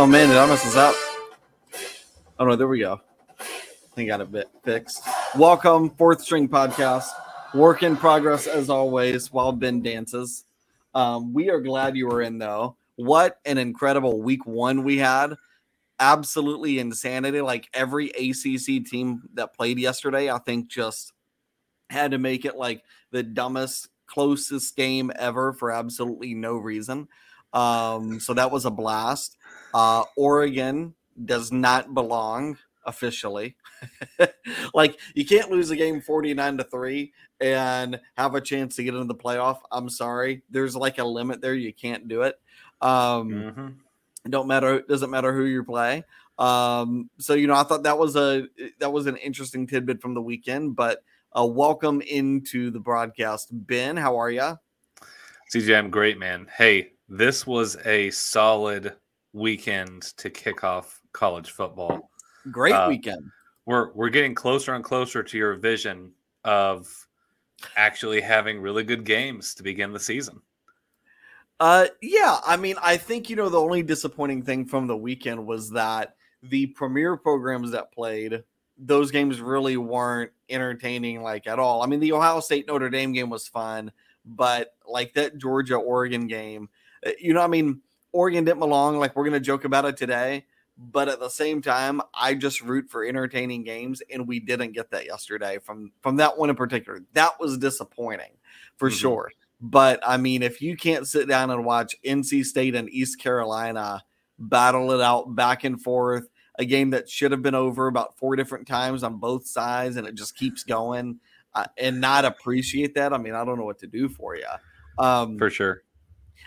Oh man, did I mess this up? Oh no, there we go. I think I got a bit fixed. Welcome, fourth string podcast. Work in progress as always while Ben dances. Um, we are glad you were in though. What an incredible week one we had. Absolutely insanity. Like every ACC team that played yesterday, I think just had to make it like the dumbest, closest game ever for absolutely no reason. Um, so that was a blast. Uh, Oregon does not belong officially. like you can't lose a game 49 to 3 and have a chance to get into the playoff. I'm sorry. There's like a limit there. You can't do it. Um mm-hmm. don't matter it doesn't matter who you play. Um so you know I thought that was a that was an interesting tidbit from the weekend, but uh welcome into the broadcast. Ben, how are you? CJ, I'm great, man. Hey, this was a solid weekend to kick off college football. Great uh, weekend. We're we're getting closer and closer to your vision of actually having really good games to begin the season. Uh yeah, I mean I think you know the only disappointing thing from the weekend was that the premier programs that played those games really weren't entertaining like at all. I mean the Ohio State Notre Dame game was fun, but like that Georgia Oregon game, uh, you know I mean Oregon didn't belong. Like we're gonna joke about it today, but at the same time, I just root for entertaining games, and we didn't get that yesterday from from that one in particular. That was disappointing for mm-hmm. sure. But I mean, if you can't sit down and watch NC State and East Carolina battle it out back and forth, a game that should have been over about four different times on both sides, and it just keeps going, uh, and not appreciate that, I mean, I don't know what to do for you. Um, for sure.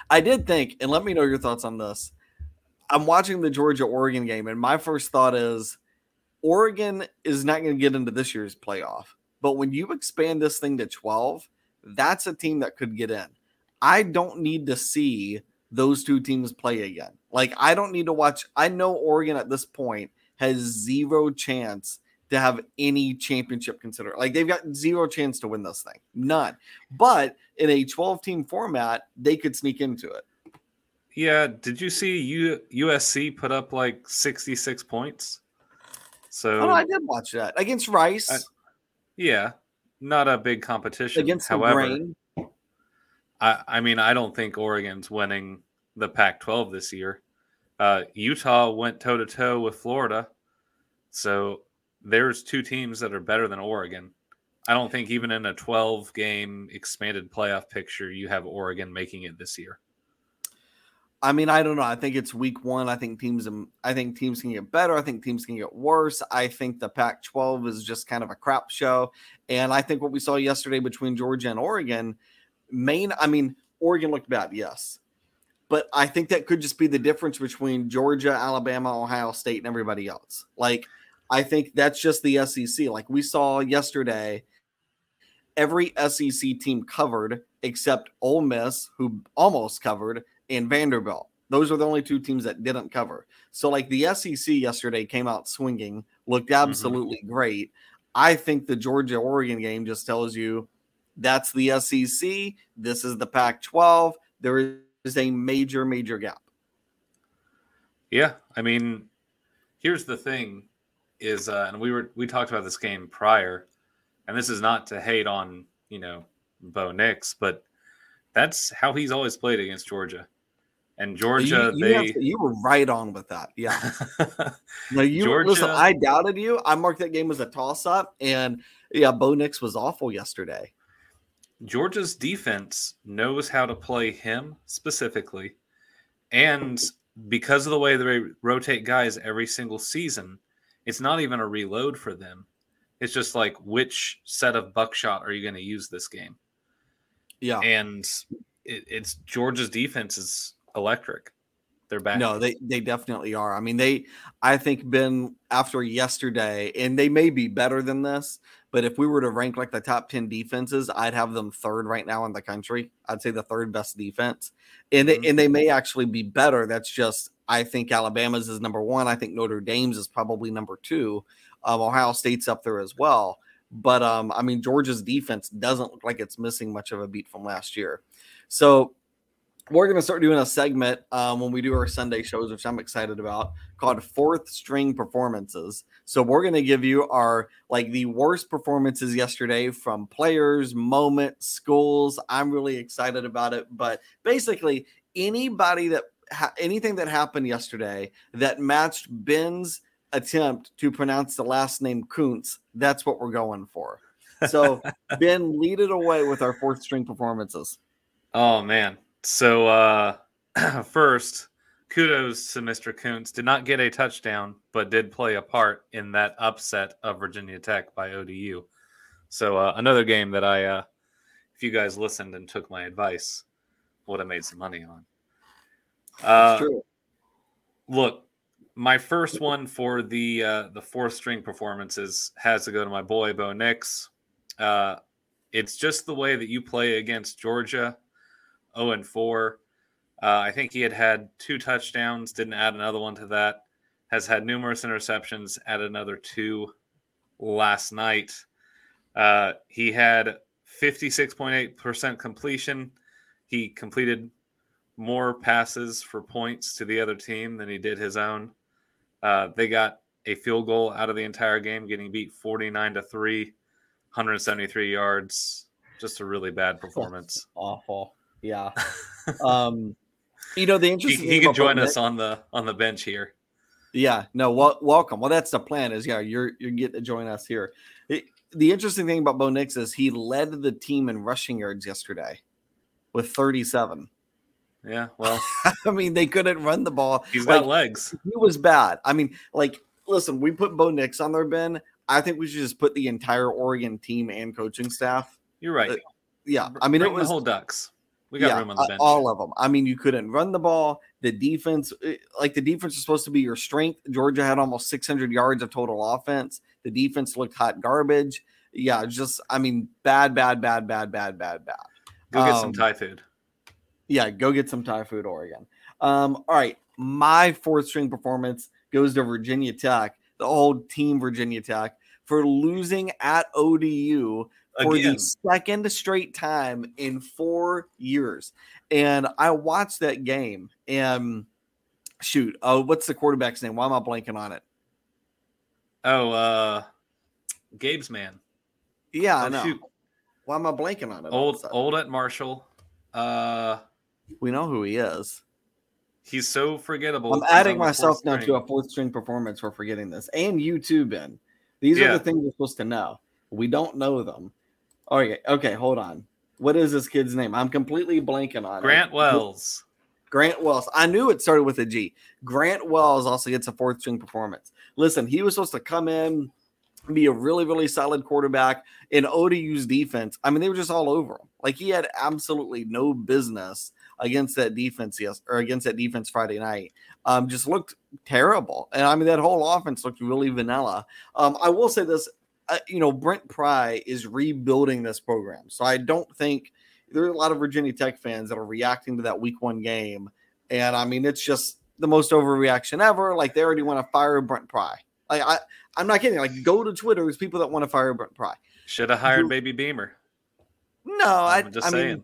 I did think, and let me know your thoughts on this. I'm watching the Georgia Oregon game, and my first thought is Oregon is not going to get into this year's playoff. But when you expand this thing to 12, that's a team that could get in. I don't need to see those two teams play again. Like, I don't need to watch. I know Oregon at this point has zero chance to have any championship consider. Like they've got zero chance to win this thing. None. But in a 12 team format, they could sneak into it. Yeah, did you see U- USC put up like 66 points? So oh, I did watch that against Rice. I, yeah, not a big competition. Against However, I, I mean, I don't think Oregon's winning the Pac-12 this year. Uh, Utah went toe to toe with Florida, so there's two teams that are better than Oregon. I don't think even in a 12 game expanded playoff picture, you have Oregon making it this year. I mean, I don't know. I think it's week one. I think teams, um, I think teams can get better. I think teams can get worse. I think the Pac-12 is just kind of a crap show, and I think what we saw yesterday between Georgia and Oregon, Maine. I mean, Oregon looked bad, yes, but I think that could just be the difference between Georgia, Alabama, Ohio State, and everybody else. Like I think that's just the SEC. Like we saw yesterday, every SEC team covered except Ole Miss, who almost covered, and Vanderbilt. Those are the only two teams that didn't cover. So, like the SEC yesterday came out swinging, looked mm-hmm. absolutely mm-hmm. great. I think the Georgia Oregon game just tells you that's the SEC. This is the Pac 12. There is a major, major gap. Yeah. I mean, here's the thing is, uh, and we were we talked about this game prior, and this is not to hate on you know Bo Nix, but that's how he's always played against Georgia. And Georgia, you, you they to, you were right on with that. Yeah. no, you Georgia, listen. I doubted you. I marked that game as a toss up, and yeah, Bo Nix was awful yesterday. Georgia's defense knows how to play him specifically, and because of the way they rotate guys every single season, it's not even a reload for them. It's just like which set of buckshot are you going to use this game? Yeah, and it, it's Georgia's defense is electric. They're back. No, they they definitely are. I mean, they I think been after yesterday, and they may be better than this. But if we were to rank like the top 10 defenses, I'd have them third right now in the country. I'd say the third best defense. And they, mm-hmm. and they may actually be better. That's just I think Alabama's is number one. I think Notre Dame's is probably number two. Um, Ohio State's up there as well. But um, I mean, Georgia's defense doesn't look like it's missing much of a beat from last year. So we're going to start doing a segment um, when we do our Sunday shows, which I'm excited about, called Fourth String Performances. So we're going to give you our like the worst performances yesterday from players, moments, schools. I'm really excited about it, but basically anybody that ha- anything that happened yesterday that matched Ben's attempt to pronounce the last name Kuntz, that's what we're going for. So Ben, lead it away with our fourth string performances. Oh man. So uh first, kudos to Mr. Kuntz. Did not get a touchdown, but did play a part in that upset of Virginia Tech by ODU. So uh, another game that I, uh, if you guys listened and took my advice, would have made some money on. Uh, true. Look, my first one for the uh, the fourth string performances has to go to my boy Bo Nix. Uh, it's just the way that you play against Georgia, zero oh and four. Uh, I think he had had two touchdowns, didn't add another one to that. Has had numerous interceptions, added another two last night. Uh, he had 56.8% completion. He completed more passes for points to the other team than he did his own. Uh, they got a field goal out of the entire game, getting beat 49 to 3, 173 yards. Just a really bad performance. Awful. Yeah. um, you know the interesting. He, he can join us on the on the bench here. Yeah. No. Well, welcome. Well, that's the plan. Is yeah, you're you're getting to join us here. It, the interesting thing about Bo Nix is he led the team in rushing yards yesterday with 37. Yeah, well, I mean, they couldn't run the ball. He's like, got legs. He was bad. I mean, like, listen, we put Bo Nix on their Ben. I think we should just put the entire Oregon team and coaching staff. You're right. Uh, yeah, I mean, Bring it was the whole Ducks. We got yeah, room on the bench. All of them. I mean, you couldn't run the ball. The defense, eh, like the defense, is supposed to be your strength. Georgia had almost 600 yards of total offense. The defense looked hot garbage. Yeah, just I mean, bad, bad, bad, bad, bad, bad, bad. Go get um, some Thai food. Yeah, go get some Thai food, Oregon. Um, all right, my fourth string performance goes to Virginia Tech, the old team Virginia Tech, for losing at ODU for Again. the second straight time in four years. And I watched that game and shoot, oh, what's the quarterback's name? Why am I blanking on it? Oh, uh Gabe's man. Yeah, oh, I know. Shoot. Why am I blanking on it? Old old at Marshall. Uh we know who he is. He's so forgettable. I'm adding myself now to a fourth string performance for forgetting this. And you too, Ben. These yeah. are the things we're supposed to know. We don't know them. Okay, okay, hold on. What is this kid's name? I'm completely blanking on it. Grant it. Wells. Grant Wells. I knew it started with a G. Grant Wells also gets a fourth string performance. Listen, he was supposed to come in, be a really, really solid quarterback in ODU's defense. I mean, they were just all over him. Like he had absolutely no business against that defense yes or against that defense Friday night. Um, just looked terrible. And I mean that whole offense looked really vanilla. Um, I will say this uh, you know, Brent Pry is rebuilding this program. So I don't think there are a lot of Virginia Tech fans that are reacting to that week one game. And I mean, it's just the most overreaction ever. Like they already want to fire Brent Pry. Like I, I'm not kidding. Like go to Twitter. There's people that want to fire Brent Pry. Should have hired Baby Beamer. No, I'm I, just I saying. Mean,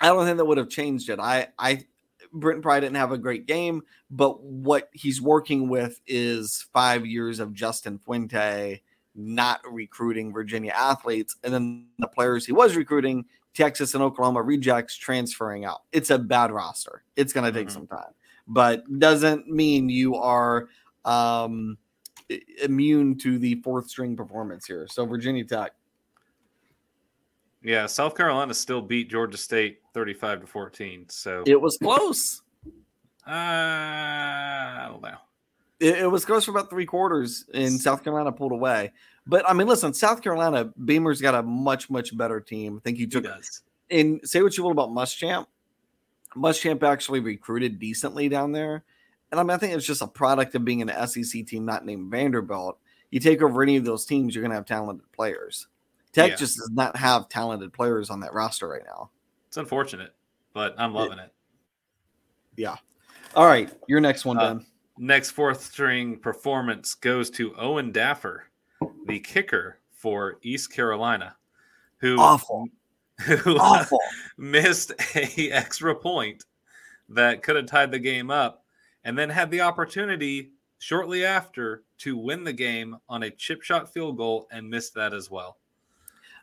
I don't think that would have changed it. I, I, Brent Pry didn't have a great game, but what he's working with is five years of Justin Fuente not recruiting Virginia athletes, and then the players he was recruiting, Texas and Oklahoma rejects transferring out. It's a bad roster. It's going to take mm-hmm. some time, but doesn't mean you are um, immune to the fourth string performance here. So Virginia Tech. Yeah, South Carolina still beat Georgia State 35 to 14. So it was close. Uh, I don't know. It, it, was close for about three quarters, and South Carolina pulled away. But I mean, listen, South Carolina Beamer's got a much much better team. I think he took. He and say what you will about Muschamp. Muschamp actually recruited decently down there, and I mean, I think it's just a product of being an SEC team not named Vanderbilt. You take over any of those teams, you're going to have talented players. Tech yeah. just does not have talented players on that roster right now. It's unfortunate, but I'm loving it. it. Yeah. All right, your next one, uh, Ben. Next fourth string performance goes to Owen Daffer, the kicker for East Carolina, who awful, who awful. missed a extra point that could have tied the game up, and then had the opportunity shortly after to win the game on a chip shot field goal and missed that as well.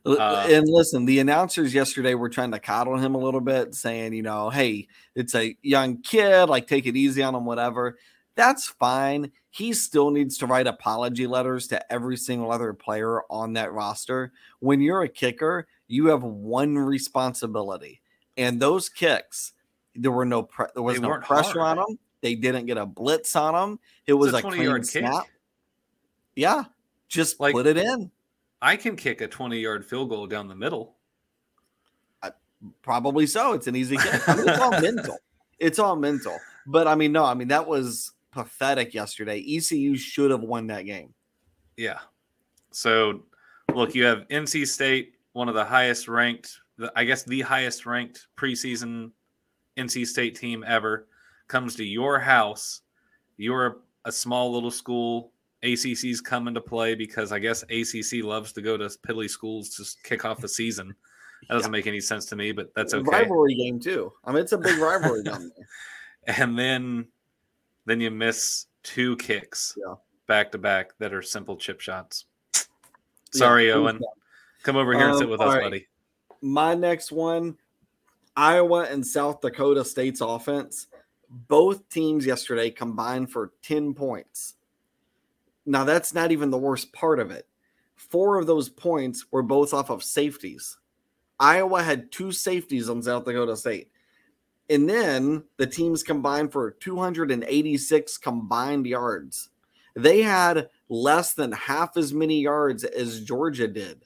Uh, and listen, the announcers yesterday were trying to coddle him a little bit, saying, you know, hey, it's a young kid, like take it easy on him, whatever. That's fine. He still needs to write apology letters to every single other player on that roster. When you're a kicker, you have one responsibility, and those kicks, there were no pre- there was they no pressure hard. on them. They didn't get a blitz on them. It was a, a clean snap. Kick. Yeah, just like, put it in. I can kick a 20 yard field goal down the middle. I, probably so. It's an easy kick. I mean, it's all mental. It's all mental. But I mean, no, I mean, that was pathetic yesterday. ECU should have won that game. Yeah. So, look, you have NC State, one of the highest ranked, I guess the highest ranked preseason NC State team ever, comes to your house. You're a small little school ACC's come into play because I guess ACC loves to go to piddly schools to kick off the season. That doesn't yeah. make any sense to me, but that's okay. Rivalry game too. I mean, it's a big rivalry down there. And then, then you miss two kicks back to back that are simple chip shots. Sorry, yeah, Owen. Come over here um, and sit with us, right. buddy. My next one, Iowa and South Dakota State's offense. Both teams yesterday combined for ten points. Now, that's not even the worst part of it. Four of those points were both off of safeties. Iowa had two safeties on South Dakota State. And then the teams combined for 286 combined yards. They had less than half as many yards as Georgia did.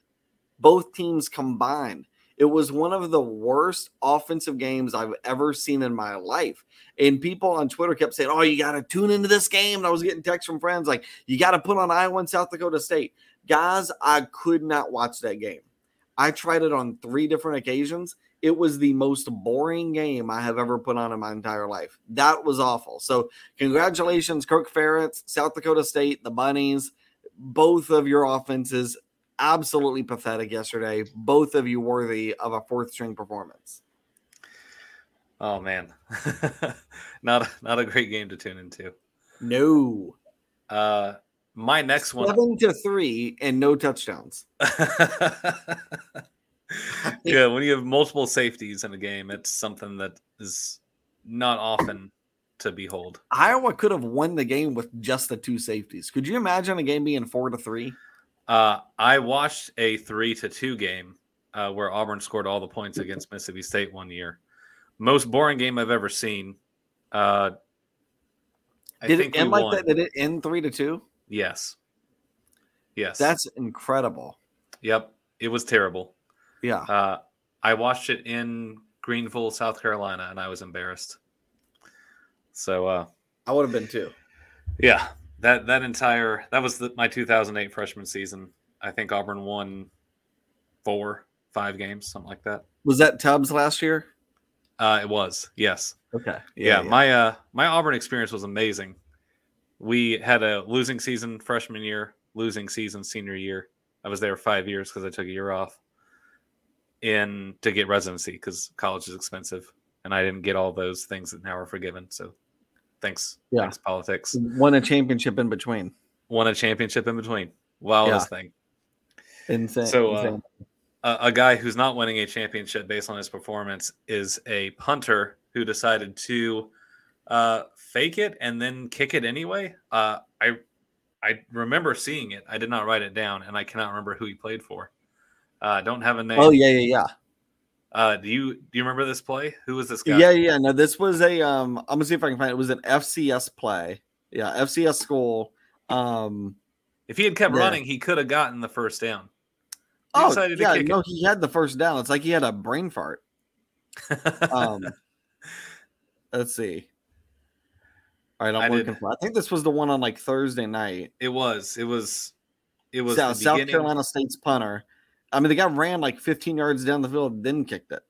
Both teams combined. It was one of the worst offensive games I've ever seen in my life. And people on Twitter kept saying, Oh, you got to tune into this game. And I was getting texts from friends like, You got to put on Iowa and South Dakota State. Guys, I could not watch that game. I tried it on three different occasions. It was the most boring game I have ever put on in my entire life. That was awful. So, congratulations, Kirk Ferentz, South Dakota State, the Bunnies. Both of your offenses absolutely pathetic yesterday. Both of you worthy of a fourth string performance. Oh man, not not a great game to tune into. No. Uh, my next one seven to three and no touchdowns. yeah, when you have multiple safeties in a game, it's something that is not often to behold. Iowa could have won the game with just the two safeties. Could you imagine a game being four to three? Uh, I watched a three to two game uh, where Auburn scored all the points against Mississippi State one year. Most boring game I've ever seen. Uh, I Did it end like won. that? Did it end three to two? Yes. Yes. That's incredible. Yep. It was terrible. Yeah. Uh, I watched it in Greenville, South Carolina, and I was embarrassed. So uh, I would have been too. Yeah that that entire that was the, my 2008 freshman season. I think Auburn won four, five games, something like that. Was that Tubbs last year? Uh, it was. Yes. Okay. Yeah, yeah, yeah, my uh my Auburn experience was amazing. We had a losing season freshman year, losing season senior year. I was there five years because I took a year off in to get residency because college is expensive, and I didn't get all those things that now are forgiven. So Thanks. Yeah. Thanks, politics. Won a championship in between. Won a championship in between. Wildest yeah. thing. Insane. So, uh, Insane. A, a guy who's not winning a championship based on his performance is a punter who decided to uh, fake it and then kick it anyway. Uh, I I remember seeing it. I did not write it down, and I cannot remember who he played for. Uh, don't have a name. Oh yeah, yeah, yeah. Uh, do you do you remember this play? Who was this guy? Yeah, yeah. No, this was a um. I'm gonna see if I can find it. it was an FCS play. Yeah, FCS school. Um, if he had kept yeah. running, he could have gotten the first down. He oh yeah, no, it. he had the first down. It's like he had a brain fart. um, let's see. All right, I'm I looking for. I think this was the one on like Thursday night. It was. It was. It was South, South Carolina State's punter. I mean, the guy ran like 15 yards down the field, then kicked it.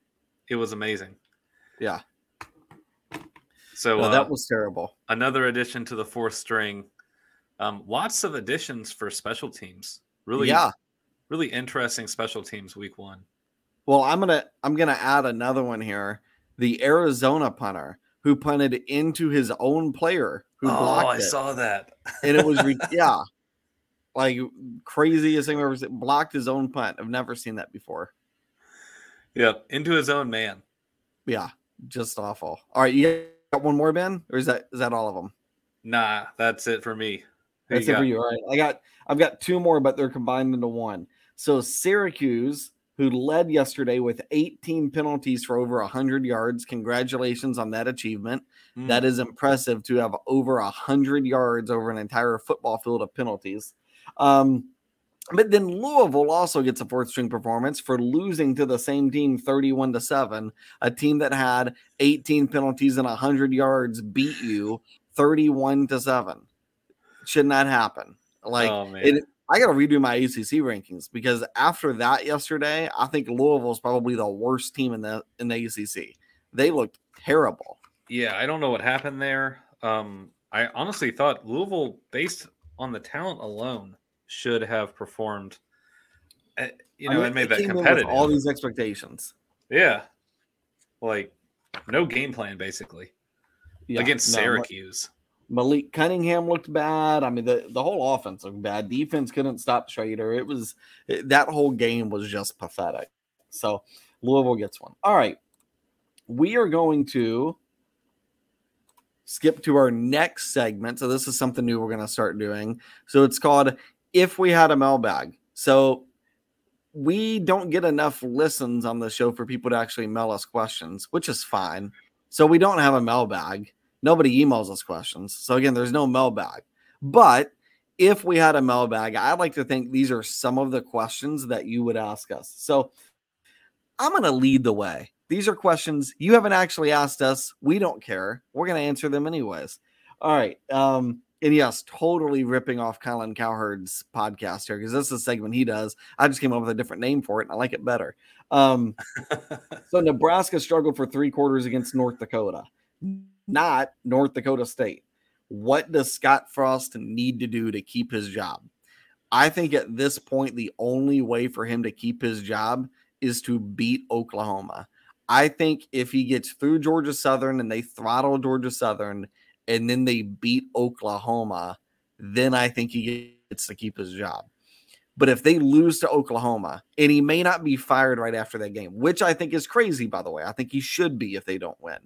It was amazing. Yeah. So no, uh, that was terrible. Another addition to the fourth string. Um, lots of additions for special teams. Really, yeah, really interesting special teams week one. Well, I'm gonna I'm gonna add another one here. The Arizona punter who punted into his own player who oh, blocked I it. saw that. and it was, yeah, like craziest thing I've ever seen. Blocked his own punt. I've never seen that before. Yep, into his own man. Yeah, just awful. All right, you got one more, Ben, or is that is that all of them? Nah, that's it for me. Who that's it got? for you. All right, I got I've got two more, but they're combined into one. So Syracuse, who led yesterday with 18 penalties for over 100 yards. Congratulations on that achievement. Mm. That is impressive to have over 100 yards over an entire football field of penalties. Um, but then Louisville also gets a fourth string performance for losing to the same team 31 to 7, a team that had 18 penalties and 100 yards beat you 31 to 7. Should not that happen. Like oh, it, I got to redo my ACC rankings because after that yesterday, I think Louisville is probably the worst team in the in the ACC. They looked terrible. Yeah, I don't know what happened there. Um, I honestly thought Louisville, based on the talent alone, should have performed. Eh, you know, I mean, and made that competitive. all these expectations. Yeah, like no game plan basically yeah, against no, Syracuse. Malik Cunningham looked bad. I mean, the, the whole offense looked bad. Defense couldn't stop Shrader. It was it, that whole game was just pathetic. So Louisville gets one. All right. We are going to skip to our next segment. So this is something new we're going to start doing. So it's called if we had a mailbag. So we don't get enough listens on the show for people to actually mail us questions, which is fine. So we don't have a mailbag. Nobody emails us questions. So again, there's no mailbag. But if we had a mailbag, I'd like to think these are some of the questions that you would ask us. So I'm going to lead the way. These are questions you haven't actually asked us. We don't care. We're going to answer them anyways. All right. Um, and yes, totally ripping off Colin Cowherd's podcast here because this is a segment he does. I just came up with a different name for it and I like it better. Um, so Nebraska struggled for three quarters against North Dakota, not North Dakota State. What does Scott Frost need to do to keep his job? I think at this point, the only way for him to keep his job is to beat Oklahoma. I think if he gets through Georgia Southern and they throttle Georgia Southern, and then they beat Oklahoma, then I think he gets to keep his job. But if they lose to Oklahoma, and he may not be fired right after that game, which I think is crazy, by the way, I think he should be if they don't win.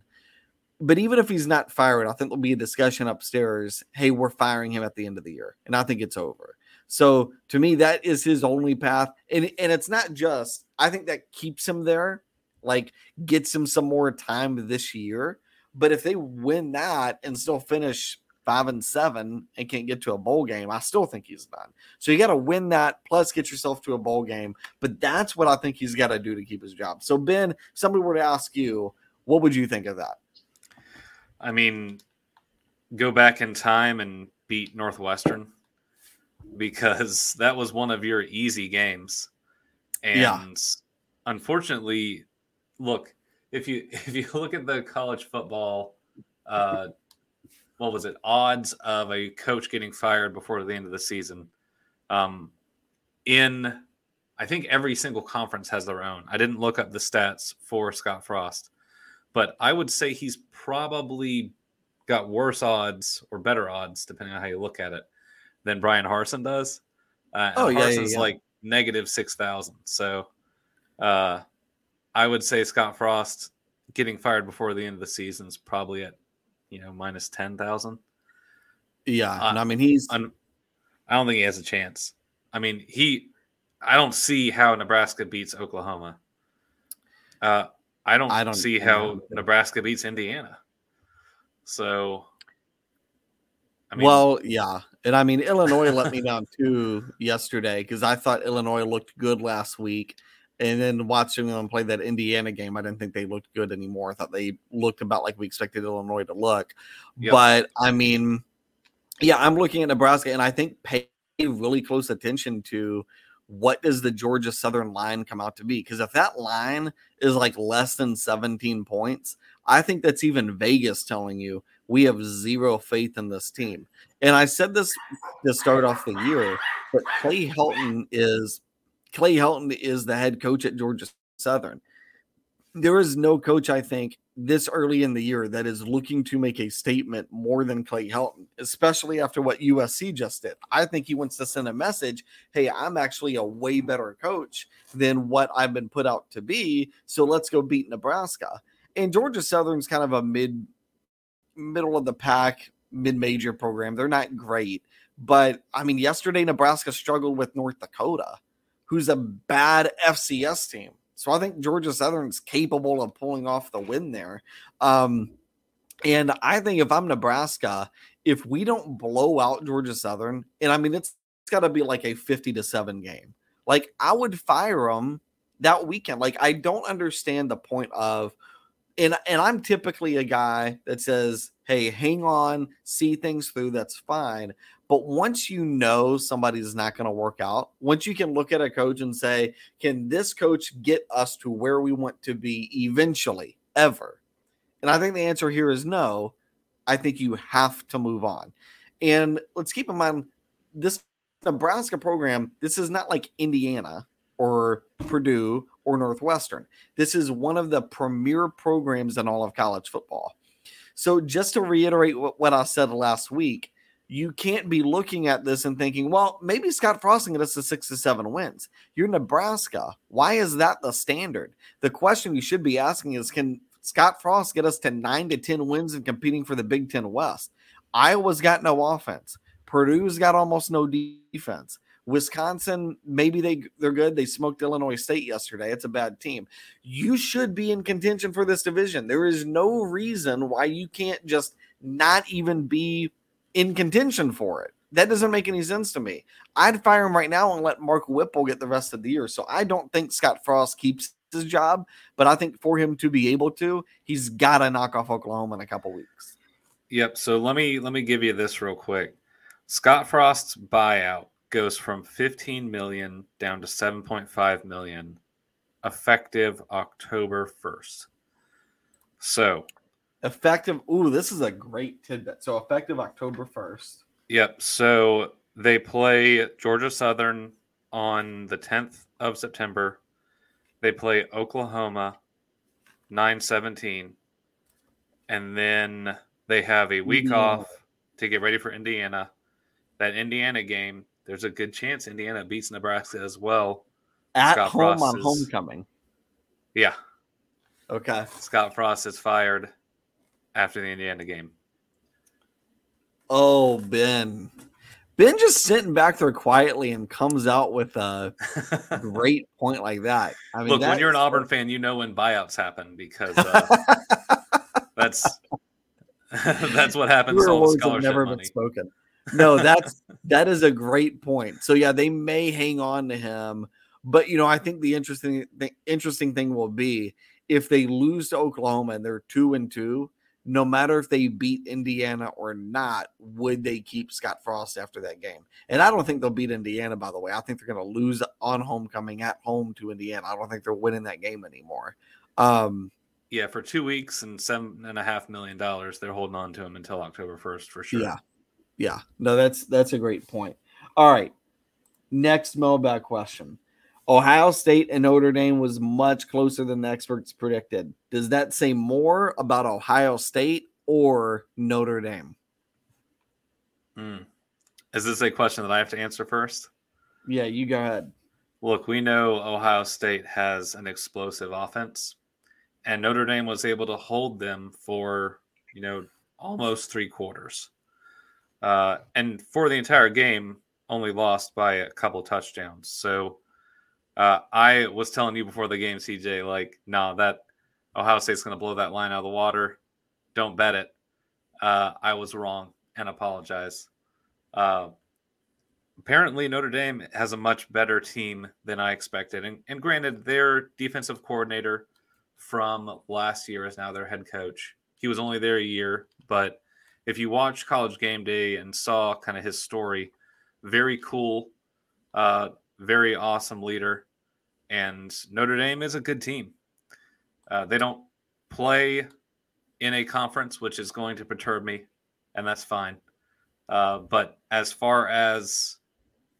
But even if he's not fired, I think there'll be a discussion upstairs. Hey, we're firing him at the end of the year, and I think it's over. So to me, that is his only path, and and it's not just. I think that keeps him there, like gets him some more time this year. But if they win that and still finish five and seven and can't get to a bowl game, I still think he's done. So you got to win that plus get yourself to a bowl game. But that's what I think he's got to do to keep his job. So, Ben, somebody were to ask you, what would you think of that? I mean, go back in time and beat Northwestern because that was one of your easy games. And yeah. unfortunately, look, if you if you look at the college football, uh, what was it? Odds of a coach getting fired before the end of the season. Um, in I think every single conference has their own. I didn't look up the stats for Scott Frost, but I would say he's probably got worse odds or better odds, depending on how you look at it, than Bryan Harsin does. Uh, oh, yeah, Harsin's yeah, yeah. like negative six thousand. So, uh, I would say Scott Frost getting fired before the end of the season is probably at you know minus ten thousand. Yeah, uh, and I mean he's. I'm, I don't think he has a chance. I mean he. I don't see how Nebraska beats Oklahoma. Uh, I don't, I don't see how Nebraska beats Indiana. So, I mean, well, yeah, and I mean Illinois let me down too yesterday because I thought Illinois looked good last week, and then watching them play that Indiana game, I didn't think they looked good anymore. I thought they looked about like we expected Illinois to look. Yep. But I mean, yeah, I'm looking at Nebraska, and I think pay really close attention to what does the Georgia Southern line come out to be? Because if that line is like less than 17 points, I think that's even Vegas telling you we have zero faith in this team. And I said this to start off the year, but Clay Helton is Clay Helton is the head coach at Georgia Southern. There is no coach, I think, this early in the year that is looking to make a statement more than Clay Helton, especially after what USC just did. I think he wants to send a message hey, I'm actually a way better coach than what I've been put out to be. So let's go beat Nebraska. And Georgia Southern's kind of a mid, middle of the pack, mid major program. They're not great. But I mean, yesterday, Nebraska struggled with North Dakota, who's a bad FCS team. So I think Georgia Southern's capable of pulling off the win there. Um, and I think if I'm Nebraska, if we don't blow out Georgia Southern, and I mean, it's, it's got to be like a 50 to 7 game, like I would fire them that weekend. Like, I don't understand the point of, and, and I'm typically a guy that says, hey, hang on, see things through, that's fine. But once you know somebody's not going to work out, once you can look at a coach and say, can this coach get us to where we want to be eventually, ever? And I think the answer here is no. I think you have to move on. And let's keep in mind this Nebraska program, this is not like Indiana or Purdue or Northwestern. This is one of the premier programs in all of college football. So, just to reiterate what I said last week, you can't be looking at this and thinking, well, maybe Scott Frost can get us to six to seven wins. You're Nebraska. Why is that the standard? The question you should be asking is, can Scott Frost get us to nine to 10 wins and competing for the Big Ten West? Iowa's got no offense. Purdue's got almost no defense. Wisconsin, maybe they they're good. They smoked Illinois State yesterday. It's a bad team. You should be in contention for this division. There is no reason why you can't just not even be in contention for it. That doesn't make any sense to me. I'd fire him right now and let Mark Whipple get the rest of the year. So I don't think Scott Frost keeps his job, but I think for him to be able to, he's got to knock off Oklahoma in a couple weeks. Yep. So let me let me give you this real quick. Scott Frost's buyout goes from 15 million down to 7.5 million effective October 1st. So Effective. Ooh, this is a great tidbit. So effective October 1st. Yep. So they play Georgia Southern on the 10th of September. They play Oklahoma 917. And then they have a week yeah. off to get ready for Indiana. That Indiana game, there's a good chance Indiana beats Nebraska as well. At Scott home Frost on is, homecoming. Yeah. Okay. Scott Frost is fired after the Indiana game? Oh, Ben. Ben just sitting back there quietly and comes out with a great point like that. I mean, look, when you're an Auburn fan, you know when buyouts happen because uh, that's that's what happens. Your words have never money. been spoken. No, that's that is a great point. So yeah, they may hang on to him, but you know, I think the interesting the interesting thing will be if they lose to Oklahoma and they're two and two no matter if they beat Indiana or not, would they keep Scott Frost after that game? And I don't think they'll beat Indiana, by the way. I think they're going to lose on homecoming at home to Indiana. I don't think they're winning that game anymore. Um, yeah, for two weeks and seven and a half million dollars, they're holding on to him until October first for sure. Yeah, yeah. No, that's that's a great point. All right, next mailbag question: Ohio State and Notre Dame was much closer than the experts predicted. Does that say more about Ohio State or Notre Dame? Hmm. Is this a question that I have to answer first? Yeah, you go ahead. Look, we know Ohio State has an explosive offense, and Notre Dame was able to hold them for, you know, almost three quarters. Uh, and for the entire game, only lost by a couple touchdowns. So, uh, I was telling you before the game, CJ, like, no, nah, that Ohio State's going to blow that line out of the water. Don't bet it. Uh, I was wrong and apologize. Uh, apparently, Notre Dame has a much better team than I expected. And, and granted, their defensive coordinator from last year is now their head coach. He was only there a year, but if you watch College Game Day and saw kind of his story, very cool. Uh, very awesome leader, and Notre Dame is a good team. Uh, they don't play in a conference, which is going to perturb me, and that's fine. Uh, but as far as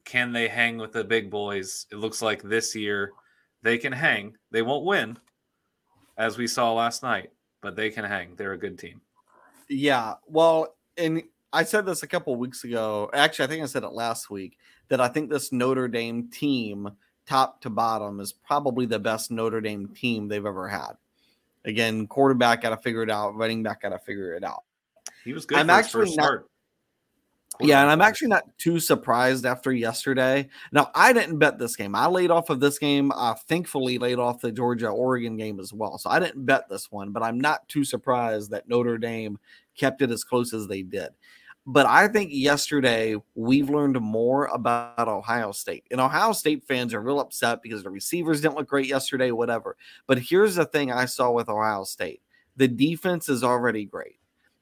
can they hang with the big boys, it looks like this year they can hang. They won't win, as we saw last night, but they can hang. They're a good team. Yeah. Well, and I said this a couple weeks ago. Actually, I think I said it last week that I think this Notre Dame team, top to bottom, is probably the best Notre Dame team they've ever had. Again, quarterback got to figure it out. Running back got to figure it out. He was good. I'm actually not. Yeah, and I'm actually not too surprised after yesterday. Now, I didn't bet this game. I laid off of this game. I thankfully laid off the Georgia Oregon game as well. So I didn't bet this one, but I'm not too surprised that Notre Dame kept it as close as they did. But I think yesterday we've learned more about Ohio State. And Ohio State fans are real upset because the receivers didn't look great yesterday, whatever. But here's the thing I saw with Ohio State the defense is already great.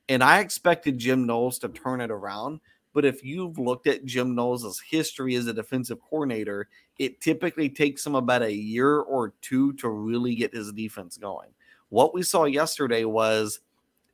And I expected Jim Knowles to turn it around. But if you've looked at Jim Knowles' history as a defensive coordinator, it typically takes him about a year or two to really get his defense going. What we saw yesterday was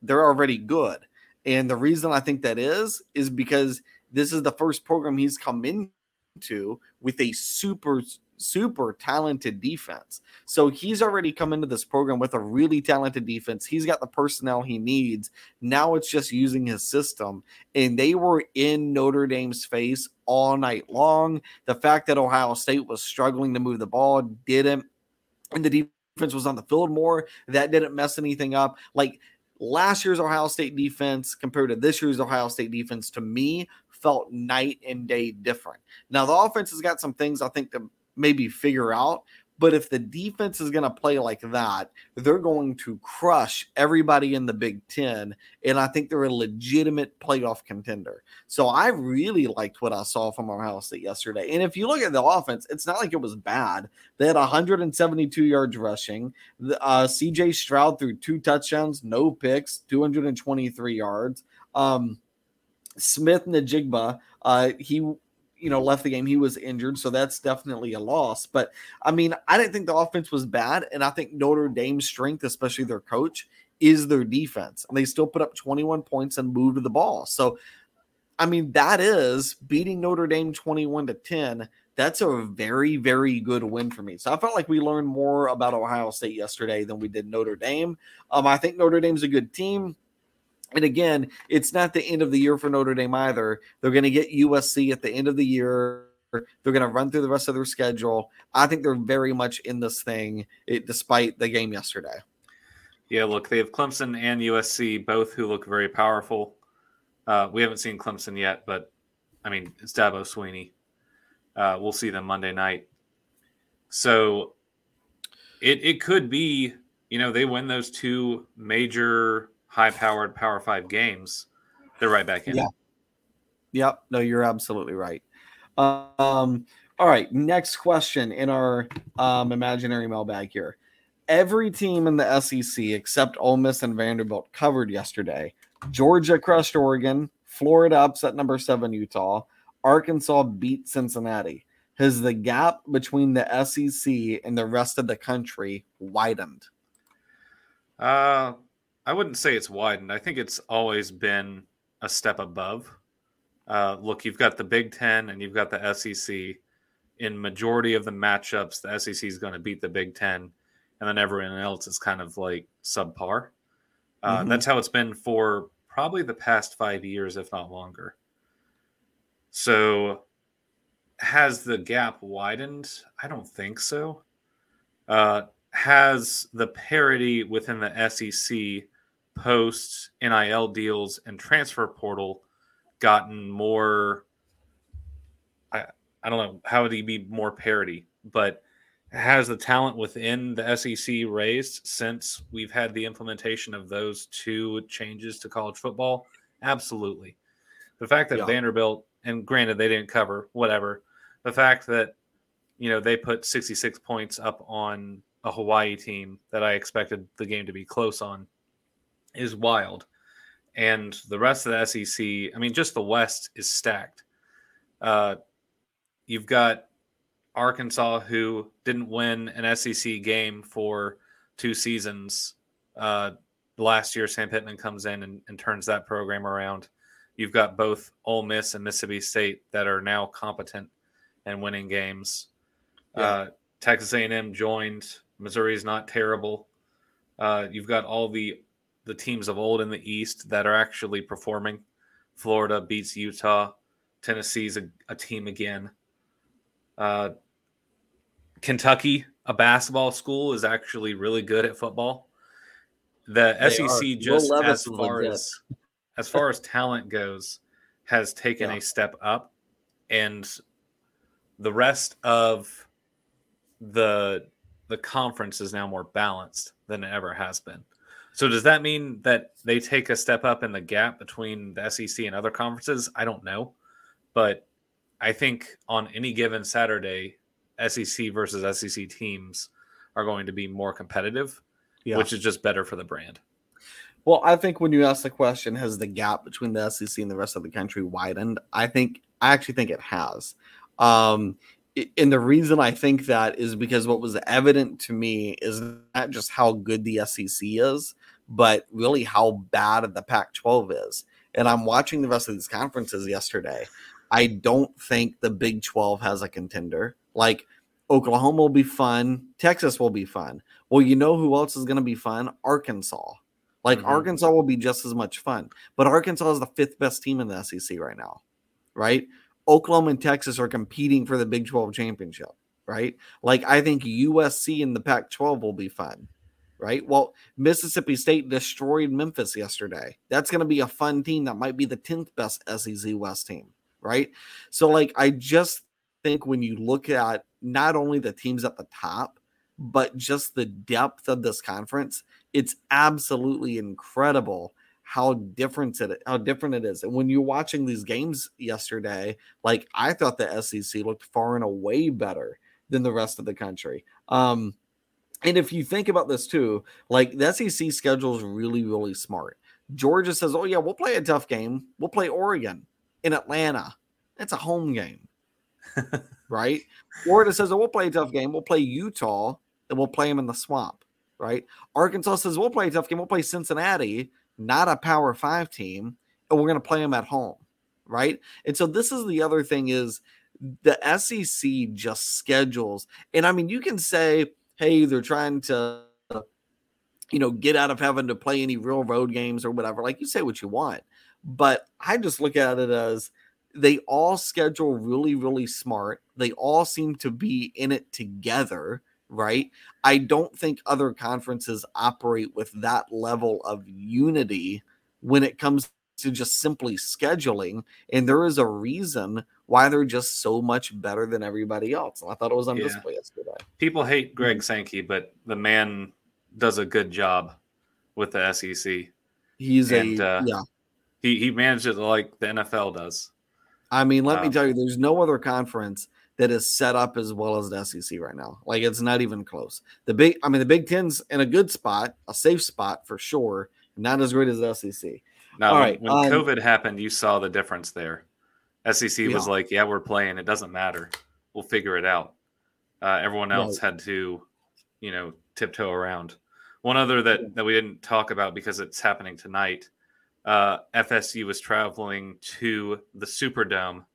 they're already good. And the reason I think that is, is because this is the first program he's come into with a super super talented defense. So he's already come into this program with a really talented defense. He's got the personnel he needs. Now it's just using his system. And they were in Notre Dame's face all night long. The fact that Ohio State was struggling to move the ball didn't, and the defense was on the field more, that didn't mess anything up. Like last year's Ohio State defense compared to this year's Ohio State defense, to me, felt night and day different. Now, the offense has got some things I think to maybe figure out. But if the defense is going to play like that, they're going to crush everybody in the Big Ten. And I think they're a legitimate playoff contender. So I really liked what I saw from Ohio State yesterday. And if you look at the offense, it's not like it was bad. They had 172 yards rushing. Uh, CJ Stroud threw two touchdowns, no picks, 223 yards. Um, Smith-Njigba, uh, he you know, left the game. He was injured, so that's definitely a loss. But I mean, I didn't think the offense was bad, and I think Notre Dame's strength, especially their coach, is their defense. And they still put up 21 points and moved the ball. So, I mean, that is beating Notre Dame 21 to 10. That's a very, very good win for me. So I felt like we learned more about Ohio State yesterday than we did Notre Dame. Um, I think Notre Dame's a good team. And again, it's not the end of the year for Notre Dame either. They're going to get USC at the end of the year. They're going to run through the rest of their schedule. I think they're very much in this thing, it, despite the game yesterday. Yeah, look, they have Clemson and USC, both who look very powerful. Uh, we haven't seen Clemson yet, but I mean, it's Dabo Swinney. Uh, we'll see them Monday night. So it, it could be, you know, they win those two major high powered Power Five games, they're right back in. Yeah. Yep. No, you're absolutely right. Um, all right. Next question in our um, imaginary mailbag here. Every team in the SEC except Ole Miss and Vanderbilt covered yesterday. Georgia crushed Oregon. Florida upset number seven Utah. Arkansas beat Cincinnati. Has the gap between the SEC and the rest of the country widened? Uh, I wouldn't say it's widened. I think it's always been a step above. Uh, look, you've got the Big Ten and you've got the SEC. In majority of the matchups, the SEC is going to beat the Big Ten, and then everyone else is kind of like subpar. Uh, mm-hmm. That's how it's been for probably the past five years, if not longer. So, has the gap widened? I don't think so. Uh, has the parity within the SEC post NIL deals and transfer portal gotten more I I don't know how would he be more parity, but has the talent within the SEC raised since we've had the implementation of those two changes to college football? Absolutely. The fact that yeah. Vanderbilt and granted they didn't cover whatever, the fact that you know they put 66 points up on a Hawaii team that I expected the game to be close on is wild. And the rest of the SEC, I mean, just the West is stacked. Uh, you've got Arkansas, who didn't win an SEC game for two seasons. Uh, last year, Sam Pittman comes in and, and, turns that program around. You've got both Ole Miss and Mississippi State that are now competent and winning games. Yeah. Uh, Texas A&M joined. Missouri is not terrible. Uh, you've got all the the teams of old in the East that are actually performing. Florida beats Utah. Tennessee's a, a team again. Uh, Kentucky, a basketball school, is actually really good at football. The they SEC just as far as as far as talent goes has taken yeah. a step up, and the rest of the the conference is now more balanced than it ever has been. So does that mean that they take a step up in the gap between the SEC and other conferences? I don't know, but I think on any given Saturday, SEC versus SEC teams are going to be more competitive, yeah. which is just better for the brand. Well, I think when you ask the question, has the gap between the SEC and the rest of the country widened? I think I actually think it has. Um, and the reason I think that is because what was evident to me is not just how good the SEC is, but really how bad the Pac 12 is. And I'm watching the rest of these conferences yesterday. I don't think the Big 12 has a contender. Like Oklahoma will be fun, Texas will be fun. Well, you know who else is going to be fun? Arkansas. Like mm-hmm. Arkansas will be just as much fun. But Arkansas is the fifth best team in the SEC right now, right? Oklahoma and Texas are competing for the Big 12 championship, right? Like I think USC and the Pac 12 will be fun, right? Well, Mississippi State destroyed Memphis yesterday. That's going to be a fun team that might be the 10th best SEC West team, right? So, like, I just think when you look at not only the teams at the top, but just the depth of this conference, it's absolutely incredible how different it how different it is. And when you're watching these games yesterday, like I thought the SEC looked far and away better than the rest of the country. Um, and if you think about this too, like the SEC schedule is really, really smart. Georgia says, Oh, yeah, we'll play a tough game. We'll play Oregon in Atlanta. That's a home game. right? Florida says, oh, we'll play a tough game. We'll play Utah and we'll play them in the swamp. Right? Arkansas says, we'll play a tough game. We'll play Cincinnati not a power five team, and we're going to play them at home, right? And so this is the other thing is the SEC just schedules, and I mean you can say, hey, they're trying to, you know, get out of having to play any real road games or whatever. Like you say what you want, but I just look at it as they all schedule really, really smart. They all seem to be in it together right? I don't think other conferences operate with that level of unity when it comes to just simply scheduling. And there is a reason why they're just so much better than everybody else. And I thought it was on yeah. display yesterday. People hate Greg Sankey, but the man does a good job with the SEC. He's and, a uh, yeah. He he manages it like the NFL does. I mean, let um, me tell you, there's no other conference that is set up as well as the SEC right now. Like it's not even close. The big, I mean, the Big Ten's in a good spot, a safe spot for sure. Not as great as the SEC. Now, All when, right, when um, COVID happened, you saw the difference there. SEC yeah. was like, "Yeah, we're playing. It doesn't matter. We'll figure it out." Uh, everyone else right. had to, you know, tiptoe around. One other that that we didn't talk about because it's happening tonight. Uh, FSU was traveling to the Superdome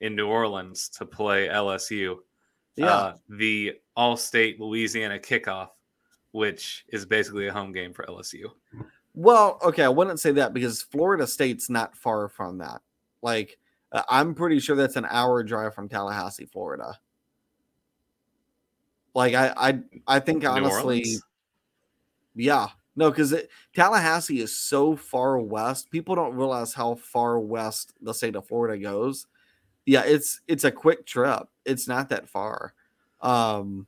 in New Orleans to play LSU. Yeah. Uh, the Allstate Louisiana kickoff, which is basically a home game for LSU. Well, okay, I wouldn't say that because Florida State's not far from that. Like, I'm pretty sure that's an hour drive from Tallahassee, Florida. Like, I, I, I think honestly, yeah, no, because Tallahassee is so far west. People don't realize how far west the state of Florida goes yeah, it's it's a quick trip. It's not that far. Um,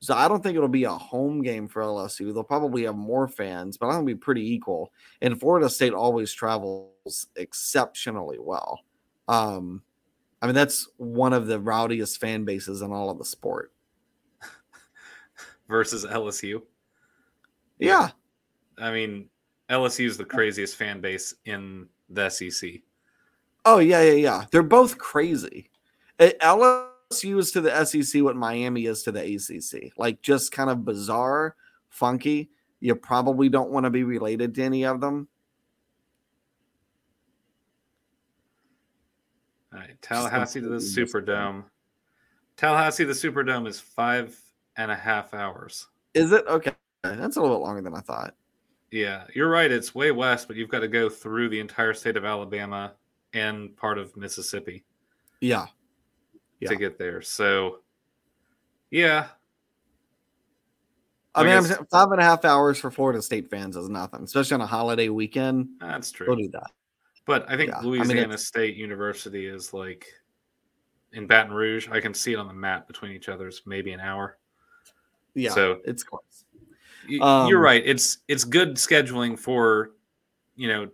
so I don't think it'll be a home game for LSU. They'll probably have more fans, but I think it'll be pretty equal. And Florida State always travels exceptionally well. Um, I mean, that's one of the rowdiest fan bases in all of the sport. Versus LSU. Yeah. I mean, LSU is the craziest fan base in the SEC. Oh yeah, yeah, yeah. They're both crazy. LSU is to the SEC what Miami is to the ACC. Like just kind of bizarre, funky. You probably don't want to be related to any of them. Right, Tallahassee to the Superdome. Tallahassee the Superdome is five and a half hours. Is it okay? That's a little bit longer than I thought. Yeah, you're right. It's way west, but you've got to go through the entire state of Alabama and part of Mississippi. Yeah. yeah. To get there. So, yeah. I, I mean, guess, five and a half hours for Florida State fans is nothing, especially on a holiday weekend. That's true. We'll do that. But I think yeah. Louisiana I mean, State University is like in Baton Rouge. I can see it on the map between each other's maybe an hour. Yeah, so it's close. You, um, you're right. It's it's good scheduling for you know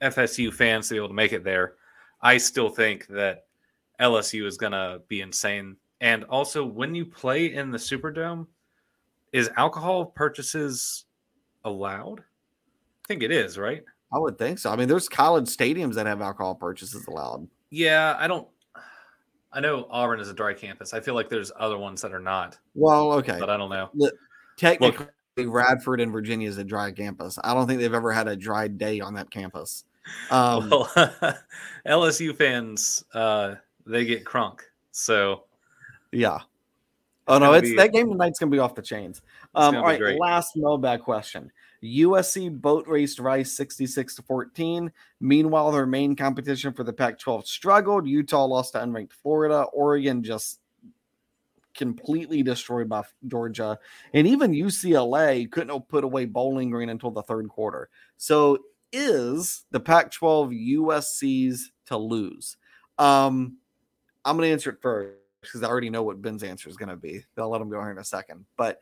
FSU fans to be able to make it there. I still think that LSU is going to be insane. And also, when you play in the Superdome, is alcohol purchases allowed? I think it is, right? I would think so. I mean, there's college stadiums that have alcohol purchases allowed. Yeah, I don't. I know Auburn is a dry campus. I feel like there's other ones that are not. Well, okay, but I don't know. Technically, Look, Radford and Virginia is a dry campus. I don't think they've ever had a dry day on that campus. Um, well, LSU fans, uh, they get crunk. So, yeah. Oh no, it's be, that game tonight's gonna be off the chains. Um, all right, last mailbag question. USC boat raced Rice 66 to 14. Meanwhile, their main competition for the Pac 12 struggled. Utah lost to unranked Florida. Oregon just completely destroyed by Georgia. And even UCLA couldn't put away Bowling Green until the third quarter. So, is the Pac 12 USC's to lose? Um, I'm going to answer it first because I already know what Ben's answer is going to be. I'll let him go here in a second. But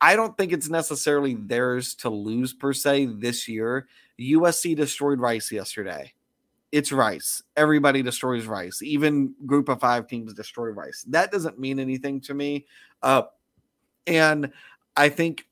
I don't think it's necessarily theirs to lose per se this year. USC destroyed Rice yesterday. It's Rice. Everybody destroys Rice. Even group of five teams destroy Rice. That doesn't mean anything to me. Uh, and I think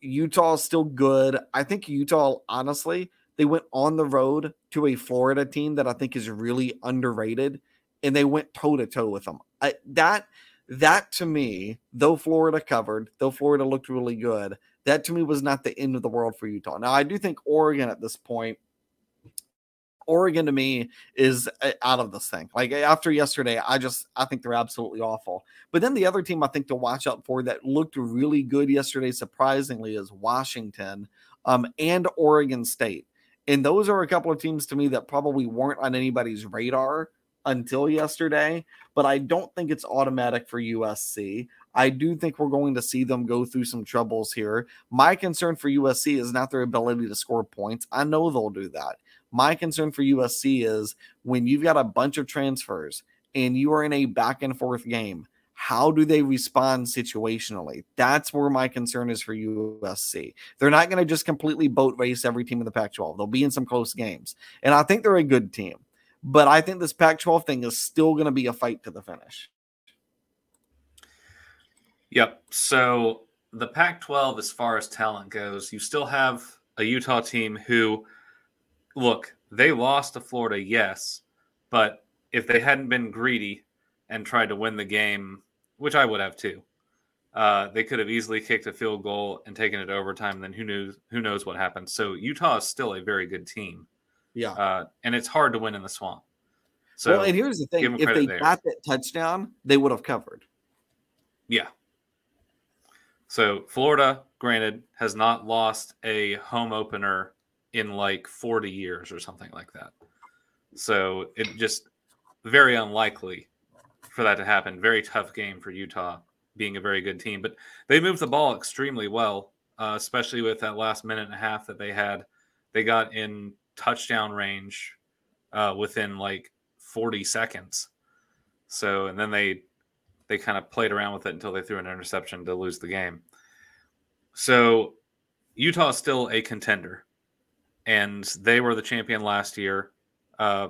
Utah is still good. I think Utah, honestly, they went on the road to a Florida team that I think is really underrated, and they went toe to toe with them. I, that that to me, though Florida covered, though Florida looked really good, that to me was not the end of the world for Utah. Now, I do think Oregon at this point, Oregon to me is uh, out of this thing. Like after yesterday, I just I think they're absolutely awful. But then the other team I think to watch out for that looked really good yesterday, surprisingly, is Washington um, and Oregon State. And those are a couple of teams to me that probably weren't on anybody's radar until yesterday, but I don't think it's automatic for USC. I do think we're going to see them go through some troubles here. My concern for USC is not their ability to score points. I know they'll do that. My concern for USC is when you've got a bunch of transfers and you are in a back and forth game, how do they respond situationally? That's where my concern is for USC. They're not going to just completely boat race every team in the Pac 12. They'll be in some close games. And I think they're a good team. But I think this Pac 12 thing is still going to be a fight to the finish. Yep. So the Pac 12, as far as talent goes, you still have a Utah team who, look, they lost to Florida, yes, but if they hadn't been greedy and tried to win the game, which I would have too, uh, they could have easily kicked a field goal and taken it overtime. Then who knows? Who knows what happened? So Utah is still a very good team. Yeah. Uh, and it's hard to win in the swamp. So, well, and here's the thing: if they there. got that touchdown, they would have covered. Yeah. So Florida, granted, has not lost a home opener in like 40 years or something like that. So it just very unlikely for that to happen. Very tough game for Utah, being a very good team, but they moved the ball extremely well, uh, especially with that last minute and a half that they had. They got in touchdown range uh, within like 40 seconds. So, and then they they kind of played around with it until they threw an interception to lose the game. So, Utah is still a contender, and they were the champion last year, uh,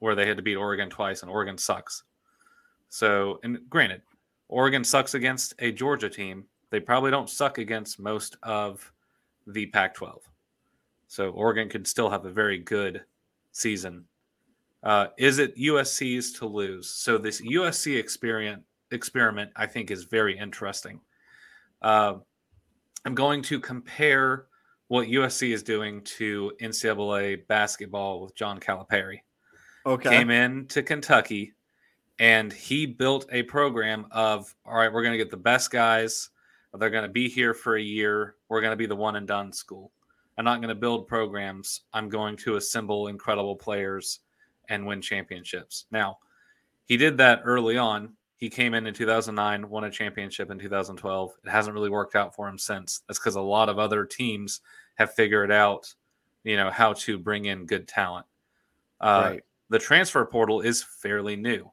where they had to beat Oregon twice, and Oregon sucks. So, and granted, Oregon sucks against a Georgia team. They probably don't suck against most of the Pac 12. So Oregon could still have a very good season. Uh, is it USC's to lose? So this USC experiment experiment I think is very interesting. Uh, I'm going to compare what USC is doing to NCAA basketball with John Calipari. Okay. Came in to Kentucky and he built a program of all right, we're going to get the best guys. They're going to be here for a year. We're going to be the one and done school I'm not going to build programs. I'm going to assemble incredible players and win championships. Now, he did that early on. He came in in 2009, won a championship in 2012. It hasn't really worked out for him since. That's because a lot of other teams have figured out, you know, how to bring in good talent. Uh, right. The transfer portal is fairly new,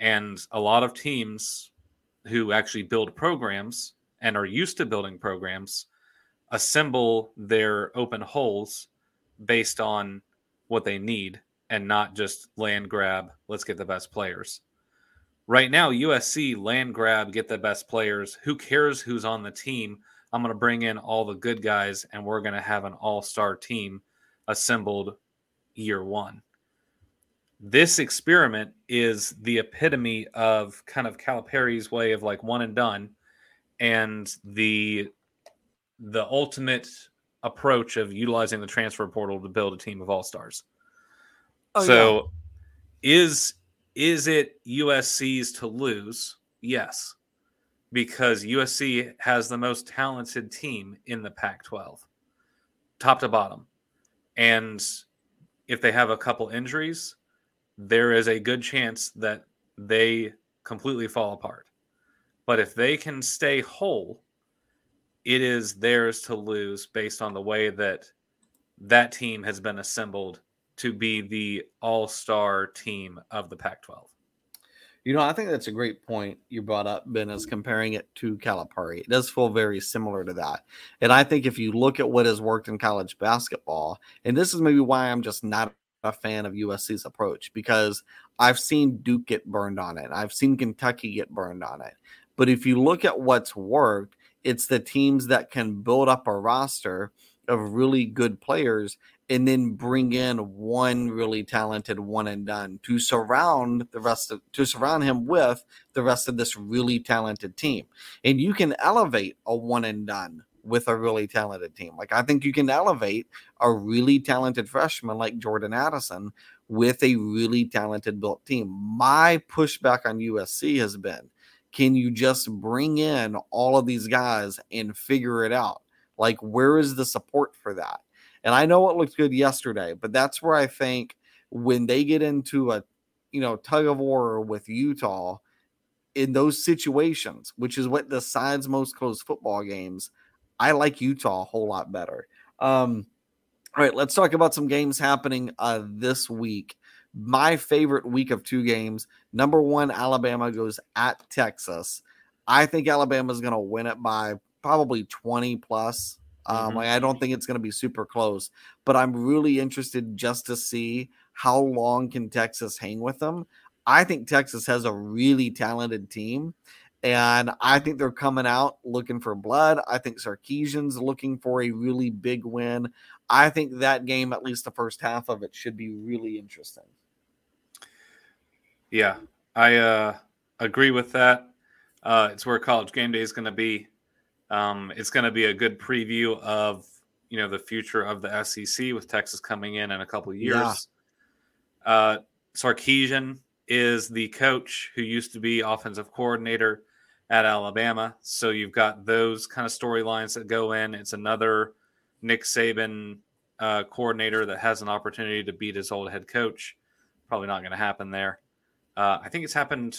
and a lot of teams who actually build programs and are used to building programs assemble their open holes based on what they need and not just land grab, let's get the best players. Right now, USC land grab, get the best players. Who cares who's on the team? I'm going to bring in all the good guys and we're going to have an all star team assembled year one. This experiment is the epitome of kind of Calipari's way of like one and done and the the ultimate approach of utilizing the transfer portal to build a team of all stars. Oh, so yeah. is is it USC's to lose? Yes. Because USC has the most talented team in the Pac 12, top to bottom. And if they have a couple injuries, there is a good chance that they completely fall apart. But if they can stay whole, it is theirs to lose based on the way that that team has been assembled to be the all-star team of the Pac-12. You know, I think that's a great point you brought up, Ben, is comparing it to Calipari. It does feel very similar to that. And I think if you look at what has worked in college basketball, and this is maybe why I'm just not a fan of USC's approach, because I've seen Duke get burned on it. I've seen Kentucky get burned on it. But if you look at what's worked, it's the teams that can build up a roster of really good players and then bring in one really talented one and done to surround the rest of to surround him with the rest of this really talented team. And you can elevate a one and done with a really talented team. Like I think you can elevate a really talented freshman like Jordan Addison with a really talented built team. My pushback on USC has been can you just bring in all of these guys and figure it out? Like, where is the support for that? And I know it looked good yesterday, but that's where I think when they get into a you know tug of war with Utah in those situations, which is what decides most close football games, I like Utah a whole lot better. Um, all right, let's talk about some games happening uh, this week my favorite week of two games. Number one, Alabama goes at Texas. I think Alabama is going to win it by probably 20 plus. Um, mm-hmm. like I don't think it's going to be super close, but I'm really interested just to see how long can Texas hang with them. I think Texas has a really talented team, and I think they're coming out looking for blood. I think Sarkisian's looking for a really big win. I think that game, at least the first half of it, should be really interesting. Yeah, I uh, agree with that. Uh, it's where college game day is going to be. Um, it's going to be a good preview of you know the future of the SEC with Texas coming in in a couple years. Yeah. Uh, Sarkisian is the coach who used to be offensive coordinator at Alabama, so you've got those kind of storylines that go in. It's another Nick Saban uh, coordinator that has an opportunity to beat his old head coach. Probably not going to happen there. Uh, I think it's happened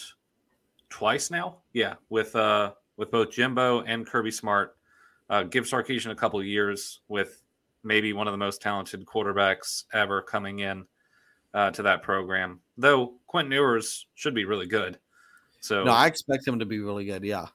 twice now. Yeah, with uh, with both Jimbo and Kirby Smart. Uh, give Sarkisian a couple years with maybe one of the most talented quarterbacks ever coming in uh, to that program. Though Quentin Ewers should be really good. So no, I expect him to be really good. Yeah,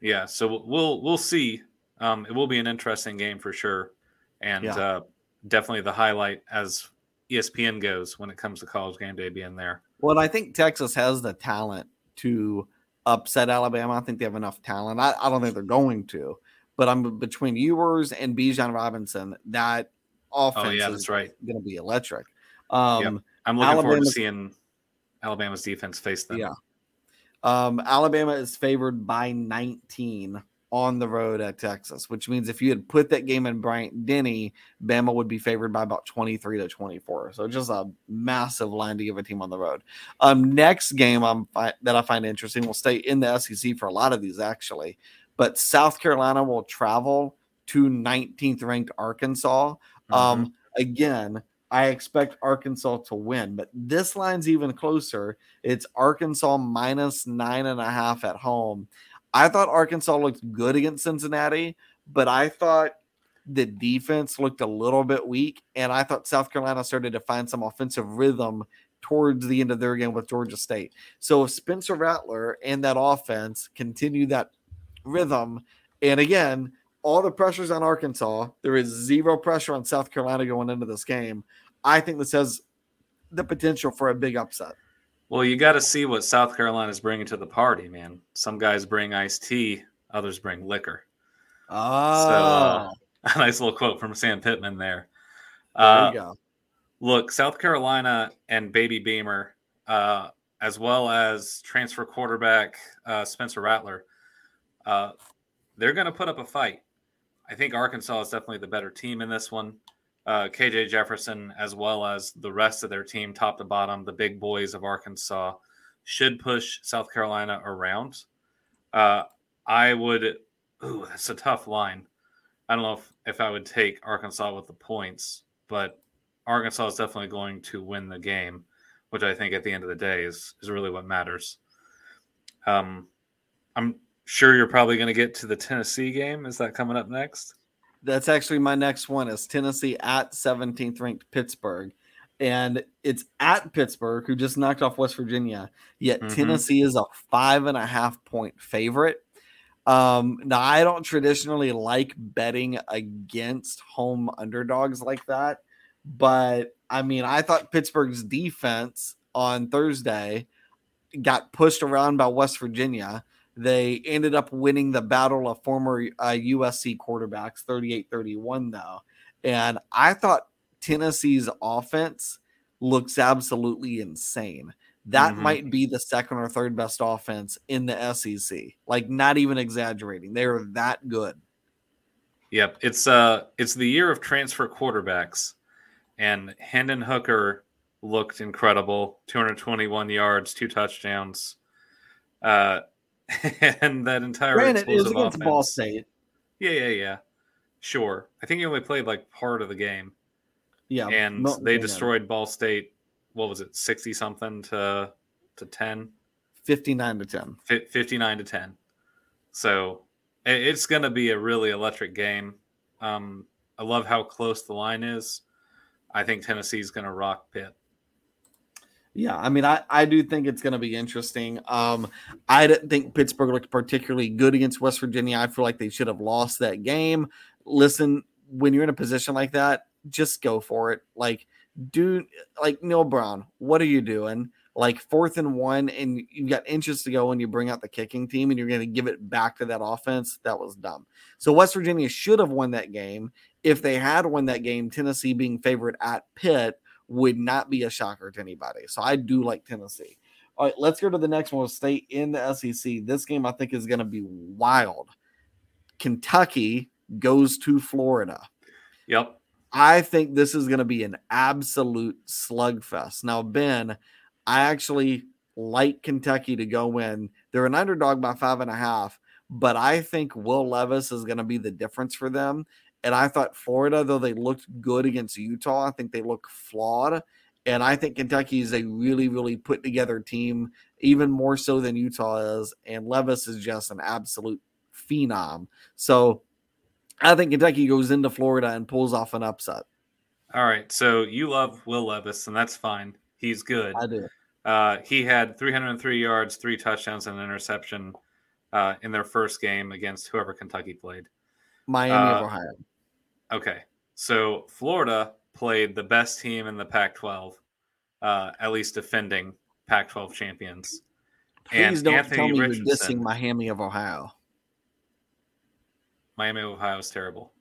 yeah. So we'll we'll see. Um, it will be an interesting game for sure, and yeah. uh, definitely the highlight as ESPN goes when it comes to college game day being there. Well, I think Texas has the talent to upset Alabama. I think they have enough talent. I, I don't think they're going to, but I'm between Ewers and Bijan Robinson. That offense oh, yeah, that's right. going to be electric. Um, yep. I'm looking Alabama's, forward to seeing Alabama's defense face them. Yeah. Um, Alabama is favored by 19 on the road at Texas, which means if you had put that game in Bryant Denny, Bama would be favored by about 23 to 24. So just a massive line to give a team on the road. Um, next game I'm that I find interesting, we'll stay in the SEC for a lot of these actually, but South Carolina will travel to 19th ranked Arkansas. Mm-hmm. Um, again, I expect Arkansas to win, but this line's even closer. It's Arkansas minus nine and a half at home. I thought Arkansas looked good against Cincinnati, but I thought the defense looked a little bit weak, and I thought South Carolina started to find some offensive rhythm towards the end of their game with Georgia State. So if Spencer Rattler and that offense continue that rhythm, and again, all the pressures on Arkansas, there is zero pressure on South Carolina going into this game. I think this has the potential for a big upset. Well, you got to see what South Carolina is bringing to the party, man. Some guys bring iced tea, others bring liquor. Oh, so, uh, a nice little quote from Sam Pittman there. There uh, you go. Look, South Carolina and Baby Beamer, uh, as well as transfer quarterback uh, Spencer Rattler, uh, they're going to put up a fight. I think Arkansas is definitely the better team in this one uh, KJ Jefferson, as well as the rest of their team, top to bottom, the big boys of Arkansas, should push South Carolina around. Uh, I would, ooh, that's a tough line. I don't know if, if I would take Arkansas with the points, but Arkansas is definitely going to win the game, which I think at the end of the day is, is really what matters. Um, I'm sure you're probably going to get to the Tennessee game. Is that coming up next? That's actually my next one is Tennessee at 17th ranked Pittsburgh. And it's at Pittsburgh, who just knocked off West Virginia. Yet mm-hmm. Tennessee is a five and a half point favorite. Um, now I don't traditionally like betting against home underdogs like that, but I mean, I thought Pittsburgh's defense on Thursday got pushed around by West Virginia. They ended up winning the battle of former uh, USC quarterbacks 38 31, though. And I thought Tennessee's offense looks absolutely insane. That mm-hmm. might be the second or third best offense in the SEC. Like, not even exaggerating. They are that good. Yep. It's uh it's the year of transfer quarterbacks. And Hendon Hooker looked incredible. 221 yards, two touchdowns. Uh and that entire Granted, it was against offense. Ball State. Yeah, yeah, yeah. Sure. I think he only played like part of the game. Yeah. And they destroyed Ball State. What was it, sixty something to to ten? Fifty nine to ten. Fifty nine to ten. So it's going to be a really electric game. Um, I love how close the line is. I think Tennessee's going to rock Pitt. Yeah, I mean, I, I do think it's going to be interesting. Um, I didn't think Pittsburgh looked particularly good against West Virginia. I feel like they should have lost that game. Listen, when you're in a position like that, just go for it. Like, do like Neal Brown, what are you doing? Like fourth and one, and you got inches to go, and you bring out the kicking team, and you're going to give it back to that offense. That was dumb. So West Virginia should have won that game. If they had won that game, Tennessee being favored at Pitt would not be a shocker to anybody. So I do like Tennessee. All right, let's go to the next one. We'll stay in the SEC. This game I think is going to be wild. Kentucky goes to Florida. Yep. I think this is going to be an absolute slugfest. Now, Ben, I actually like Kentucky to go in. They're an underdog by five and a half, but I think Will Levis is going to be the difference for them. And I thought Florida, though they looked good against Utah, I think they look flawed. And I think Kentucky is a really, really put together team, even more so than Utah is. And Levis is just an absolute phenom. So I think Kentucky goes into Florida and pulls off an upset. All right. So you love Will Levis, and that's fine. He's good. I do. Uh, he had 303 yards, three touchdowns, and an interception uh, in their first game against whoever Kentucky played. Miami uh, of Ohio. Okay. So Florida played the best team in the Pac 12, uh, at least defending Pac 12 champions. Please and don't Anthony tell me Richardson, you're dissing Miami of Ohio. Miami of Ohio is terrible.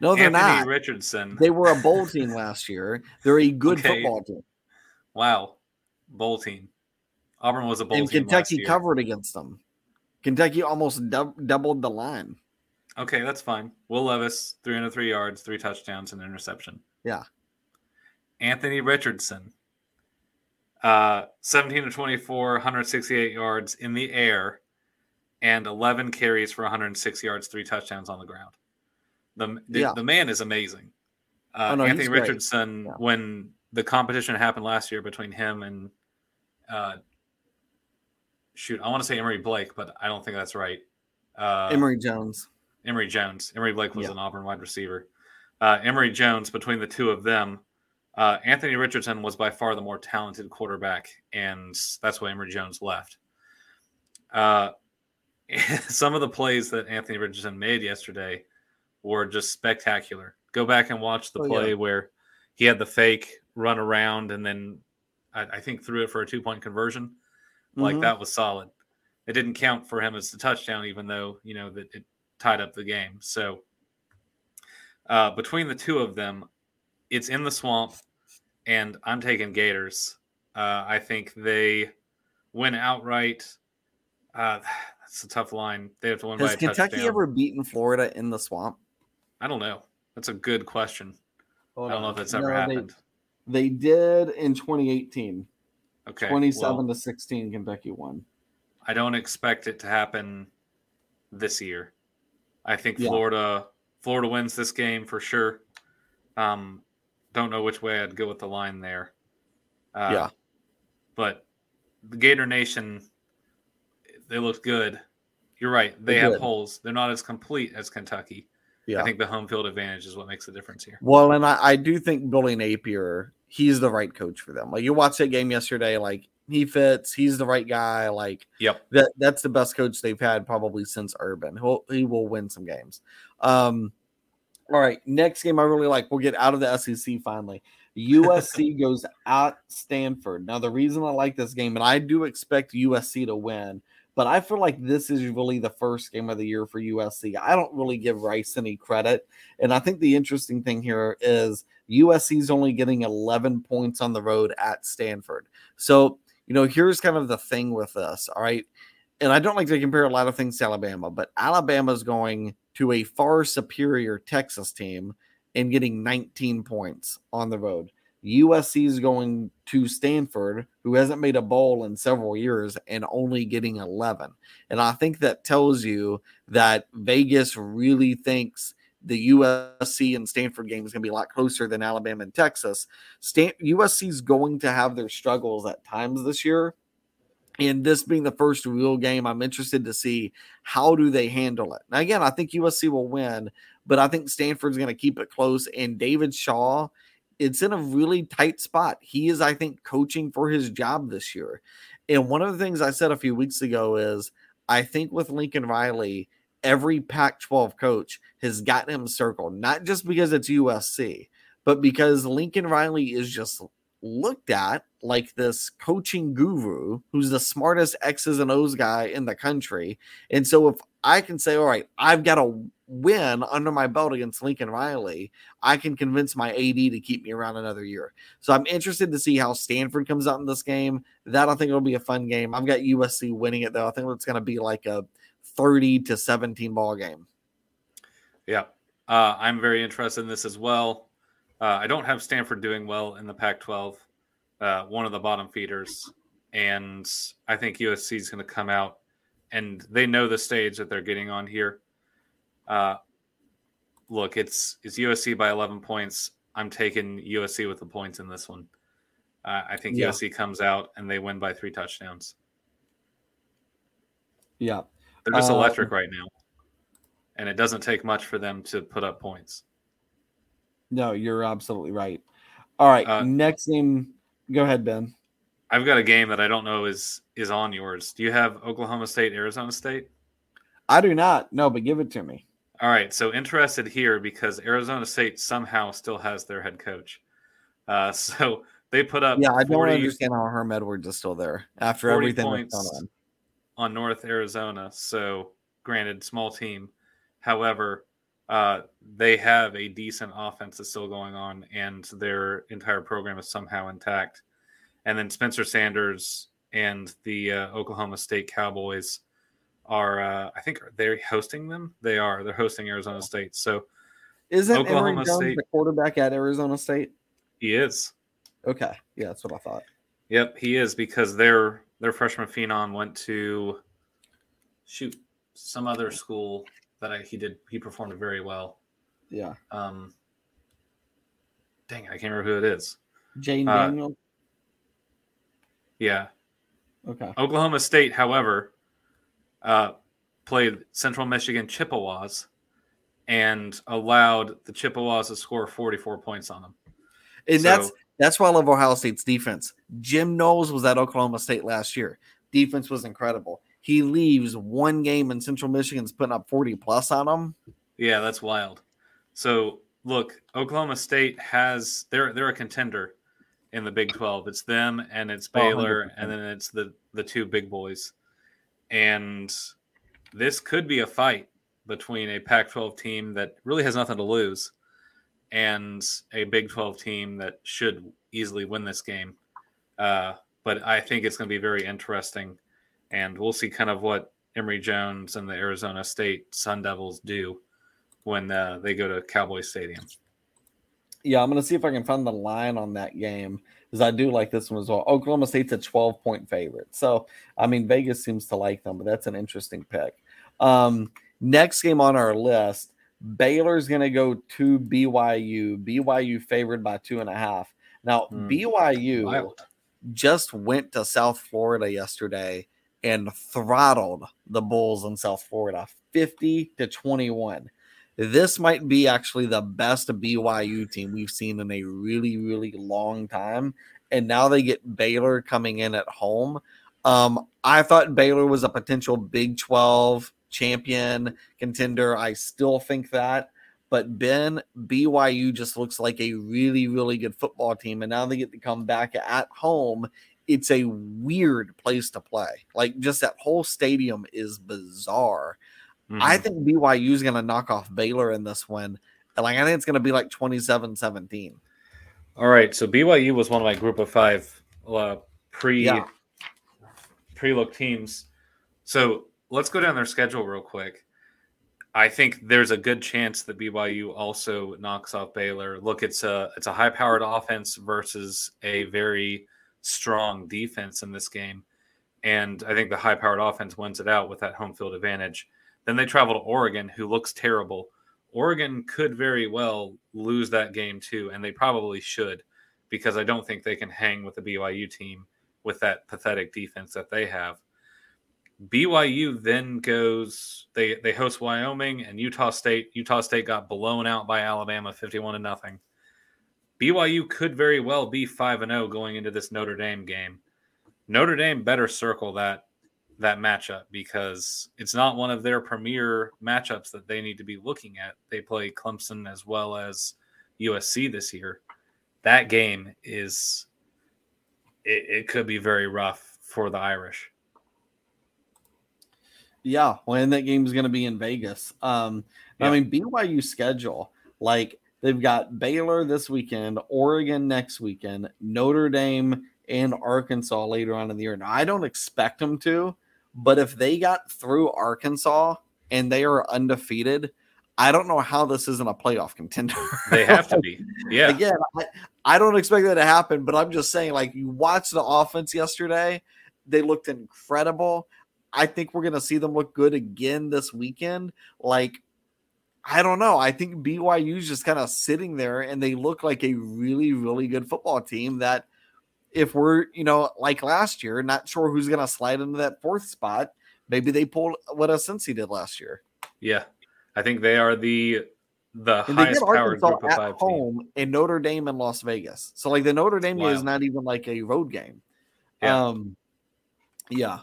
No, they're Anthony not. Richardson. They were a bowl team last year. They're a good okay. football team. Wow. Bowl team. Auburn was a bowl and team. And Kentucky covered against them. Kentucky almost dub- doubled the line. Okay, that's fine. Will Levis, 303 yards, three touchdowns, and an interception. Yeah. Anthony Richardson, uh, 17 to 24, 168 yards in the air, and 11 carries for 106 yards, three touchdowns on the ground. The the, yeah. the man is amazing. Uh, oh, no, Anthony Richardson, yeah. when the competition happened last year between him and uh, shoot, I want to say Emory Blake, but I don't think that's right. Uh, Emory Jones. Emory Jones. Emory Blake was yeah. an Auburn wide receiver. Uh, Emory Jones, between the two of them, uh, Anthony Richardson was by far the more talented quarterback, and that's why Emory Jones left. Uh, some of the plays that Anthony Richardson made yesterday were just spectacular. Go back and watch the oh, play yeah. where he had the fake run around and then I, I think threw it for a two point conversion. Mm-hmm. Like that was solid. It didn't count for him as a touchdown, even though you know that it tied up the game. So uh, between the two of them, it's in the swamp, and I'm taking Gators. Uh, I think they win outright. Uh, that's a tough line. They have to win Has by Kentucky touchdown. ever beaten Florida in the swamp? I don't know. That's a good question. Hold I don't on. know if that's ever no, happened. They, they, did in 2018. Okay. 27 well, to 16, Kentucky won. I don't expect it to happen this year. I think yeah. Florida Florida wins this game for sure. Um, don't know which way I'd go with the line there. Uh, yeah, but the Gator Nation, they look good. You're right. They They're have good. holes. They're not as complete as Kentucky. Yeah. I think the home field advantage is what makes the difference here. Well, and I, I do think Billy Napier, he's the right coach for them. Like you watched that game yesterday, like he fits. He's the right guy. Like, yep, that that's the best coach they've had probably since Urban. He'll he will win some games. Um, all right, next game I really like. We'll get out of the SEC finally. USC goes at Stanford. Now, the reason I like this game, and I do expect USC to win, but I feel like this is really the first game of the year for USC. I don't really give Rice any credit. And I think the interesting thing here is USC is only getting 11 points on the road at Stanford. So you know, here's kind of the thing with this. All right. And I don't like to compare a lot of things to Alabama, but Alabama's going to a far superior Texas team and getting 19 points on the road. USC is going to Stanford, who hasn't made a bowl in several years, and only getting 11. And I think that tells you that Vegas really thinks the USC and Stanford game is going to be a lot closer than Alabama and Texas. Stan- USC is going to have their struggles at times this year. And this being the first real game, I'm interested to see how do they handle it. Now, again, I think USC will win, but I think Stanford's going to keep it close. And David Shaw, it's in a really tight spot. He is, I think, coaching for his job this year. And one of the things I said a few weeks ago is I think with Lincoln Riley, every Pac 12 coach has gotten him circled, not just because it's USC, but because Lincoln Riley is just looked at like this coaching guru who's the smartest X's and O's guy in the country. And so if I can say, all right, I've got a win under my belt against Lincoln Riley, I can convince my AD to keep me around another year. So I'm interested to see how Stanford comes out in this game. That I think will be a fun game. I've got USC winning it though. I think it's going to be like a 30 to 17 ball game. Yeah. Uh, I'm very interested in this as well. Uh, I don't have Stanford doing well in the Pac 12, uh, one of the bottom feeders. And I think USC is going to come out and they know the stage that they're getting on here. Uh, look, it's it's USC by 11 points. I'm taking USC with the points in this one. Uh, I think yeah. USC comes out and they win by three touchdowns. Yeah. They're just uh, electric right now. And it doesn't take much for them to put up points. No, you're absolutely right. All right, uh, next game. Go ahead, Ben. I've got a game that I don't know is is on yours. Do you have Oklahoma State, Arizona State? I do not. No, but give it to me. All right. So interested here because Arizona State somehow still has their head coach. Uh, so they put up. Yeah, I don't 40, understand how Herm Edwards is still there after everything that's gone on on North Arizona. So, granted, small team. However, uh, they have a decent offense that's still going on, and their entire program is somehow intact. And then Spencer Sanders and the uh, Oklahoma State Cowboys are, uh, I think, they're hosting them. They are. They're hosting Arizona State. So, isn't Oklahoma State the quarterback at Arizona State? He is. Okay, yeah, that's what I thought. Yep, he is because their their freshman phenom went to shoot some other school that I, he did he performed very well. Yeah. Um. Dang, I can't remember who it is. Jane uh, Daniel. Yeah. Okay. Oklahoma State, however, uh, played Central Michigan Chippewas and allowed the Chippewas to score 44 points on them. And so, that's that's why I love Ohio State's defense. Jim Knowles was at Oklahoma State last year. Defense was incredible. He leaves one game in Central Michigan's putting up 40 plus on them. Yeah, that's wild. So look, Oklahoma State has they're they're a contender in the Big 12. It's them and it's oh, Baylor 100%. and then it's the the two big boys. And this could be a fight between a Pac-12 team that really has nothing to lose and a Big 12 team that should easily win this game. Uh, but I think it's going to be very interesting, and we'll see kind of what Emory Jones and the Arizona State Sun Devils do when uh, they go to Cowboy Stadium. Yeah, I'm going to see if I can find the line on that game because I do like this one as well. Oklahoma State's a 12 point favorite. So, I mean, Vegas seems to like them, but that's an interesting pick. Um, next game on our list Baylor's going to go to BYU. BYU favored by two and a half. Now, mm, BYU wild. just went to South Florida yesterday and throttled the Bulls in South Florida 50 to 21. This might be actually the best BYU team we've seen in a really, really long time. And now they get Baylor coming in at home. Um, I thought Baylor was a potential Big 12 champion contender. I still think that. But Ben, BYU just looks like a really, really good football team. And now they get to come back at home. It's a weird place to play. Like, just that whole stadium is bizarre. Mm-hmm. I think BYU is going to knock off Baylor in this one. Like, I think it's going to be like 27 17. All right. So BYU was one of my group of five uh, pre yeah. pre look teams. So let's go down their schedule real quick. I think there's a good chance that BYU also knocks off Baylor. Look, it's a it's a high powered offense versus a very strong defense in this game. And I think the high powered offense wins it out with that home field advantage. Then they travel to Oregon, who looks terrible. Oregon could very well lose that game too, and they probably should, because I don't think they can hang with the BYU team with that pathetic defense that they have. BYU then goes they they host Wyoming and Utah State. Utah State got blown out by Alabama 51 to nothing. BYU could very well be 5 and 0 going into this Notre Dame game. Notre Dame better circle that that matchup because it's not one of their premier matchups that they need to be looking at. They play Clemson as well as USC this year. That game is it, it could be very rough for the Irish. Yeah, when that game is going to be in Vegas. Um, yeah. I mean, BYU schedule like they've got Baylor this weekend, Oregon next weekend, Notre Dame and Arkansas later on in the year. Now, I don't expect them to, but if they got through Arkansas and they are undefeated, I don't know how this isn't a playoff contender. They have to be. Yeah. Again, I, I don't expect that to happen, but I'm just saying, like, you watched the offense yesterday, they looked incredible. I think we're going to see them look good again this weekend. Like, I don't know. I think BYU's just kind of sitting there and they look like a really, really good football team that if we're, you know, like last year, not sure who's going to slide into that fourth spot. Maybe they pulled what a Cincy did last year. Yeah. I think they are the the and highest powered group of five home team. in Notre Dame and Las Vegas. So like the Notre Dame wow. is not even like a road game. Yeah. Um yeah.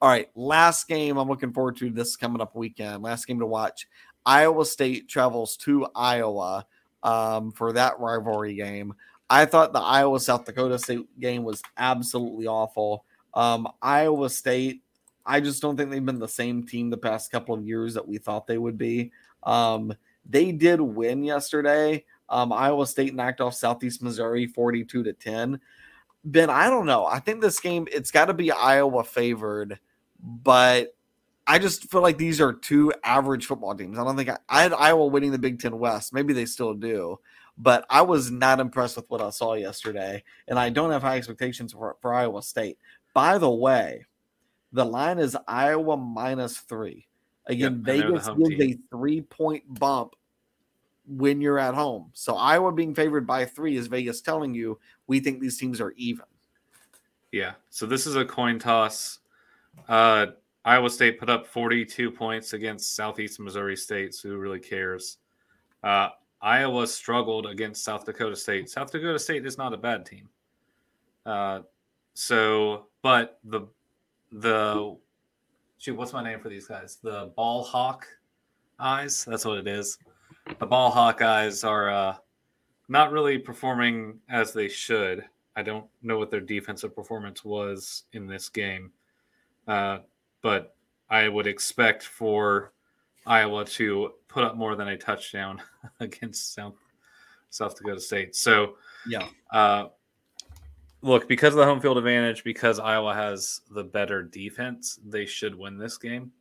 All right, last game I'm looking forward to this coming up weekend. Last game to watch. Iowa State travels to Iowa um, for that rivalry game. I thought the Iowa South Dakota State game was absolutely awful. Um, Iowa State, I just don't think they've been the same team the past couple of years that we thought they would be. Um, they did win yesterday. Um, Iowa State knocked off Southeast Missouri 42 to 10. Ben, I don't know. I think this game it's got to be Iowa favored but I just feel like these are two average football teams. I don't think I, I had Iowa winning the Big Ten West. Maybe they still do, but I was not impressed with what I saw yesterday, and I don't have high expectations for, for Iowa State. By the way, the line is Iowa minus three. Again, yep, Vegas gives a three point bump when you're at home. So Iowa being favored by three is Vegas telling you we think these teams are even. Yeah. So this is a coin toss. Uh, Iowa State put up 42 points against Southeast Missouri State. So who really cares? Uh, Iowa struggled against South Dakota State. South Dakota State is not a bad team. Uh, so, but the the shoot, what's my name for these guys? The ball hawk eyes. That's what it is. The ball hawk eyes are uh, not really performing as they should. I don't know what their defensive performance was in this game, uh, but I would expect for Iowa to put up more than a touchdown against South South Dakota State. So yeah, uh, look because of the home field advantage, because Iowa has the better defense, they should win this game.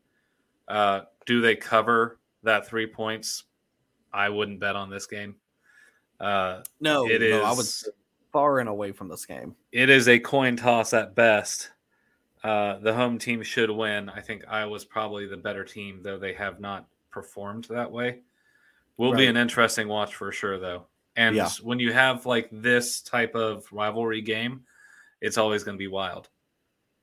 Uh, do they cover that three points? I wouldn't bet on this game. Uh, no, it no, is, I would far and away from this game. It is a coin toss at best. Uh, the home team should win. I think Iowa's probably the better team, though they have not performed that way. Will right. be an interesting watch for sure, though. And yeah. when you have like this type of rivalry game, it's always going to be wild.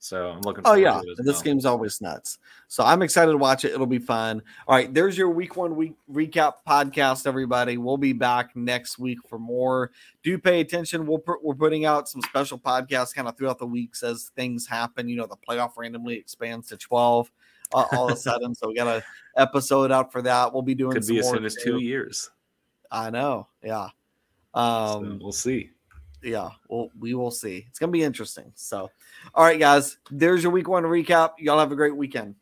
So I'm looking. Oh yeah, this well. game's always nuts. So I'm excited to watch it. It'll be fun. All right, there's your week one week recap podcast. Everybody, we'll be back next week for more. Do pay attention. We'll put, we're putting out some special podcasts kind of throughout the weeks as things happen. You know, the playoff randomly expands to 12 uh, all of a sudden. so we got a episode out for that. We'll be doing. Could be as soon as two years. I know. Yeah. Um, so we'll see yeah, well, we will see. It's gonna be interesting. So, all right, guys, there's your week one recap. Y'all have a great weekend.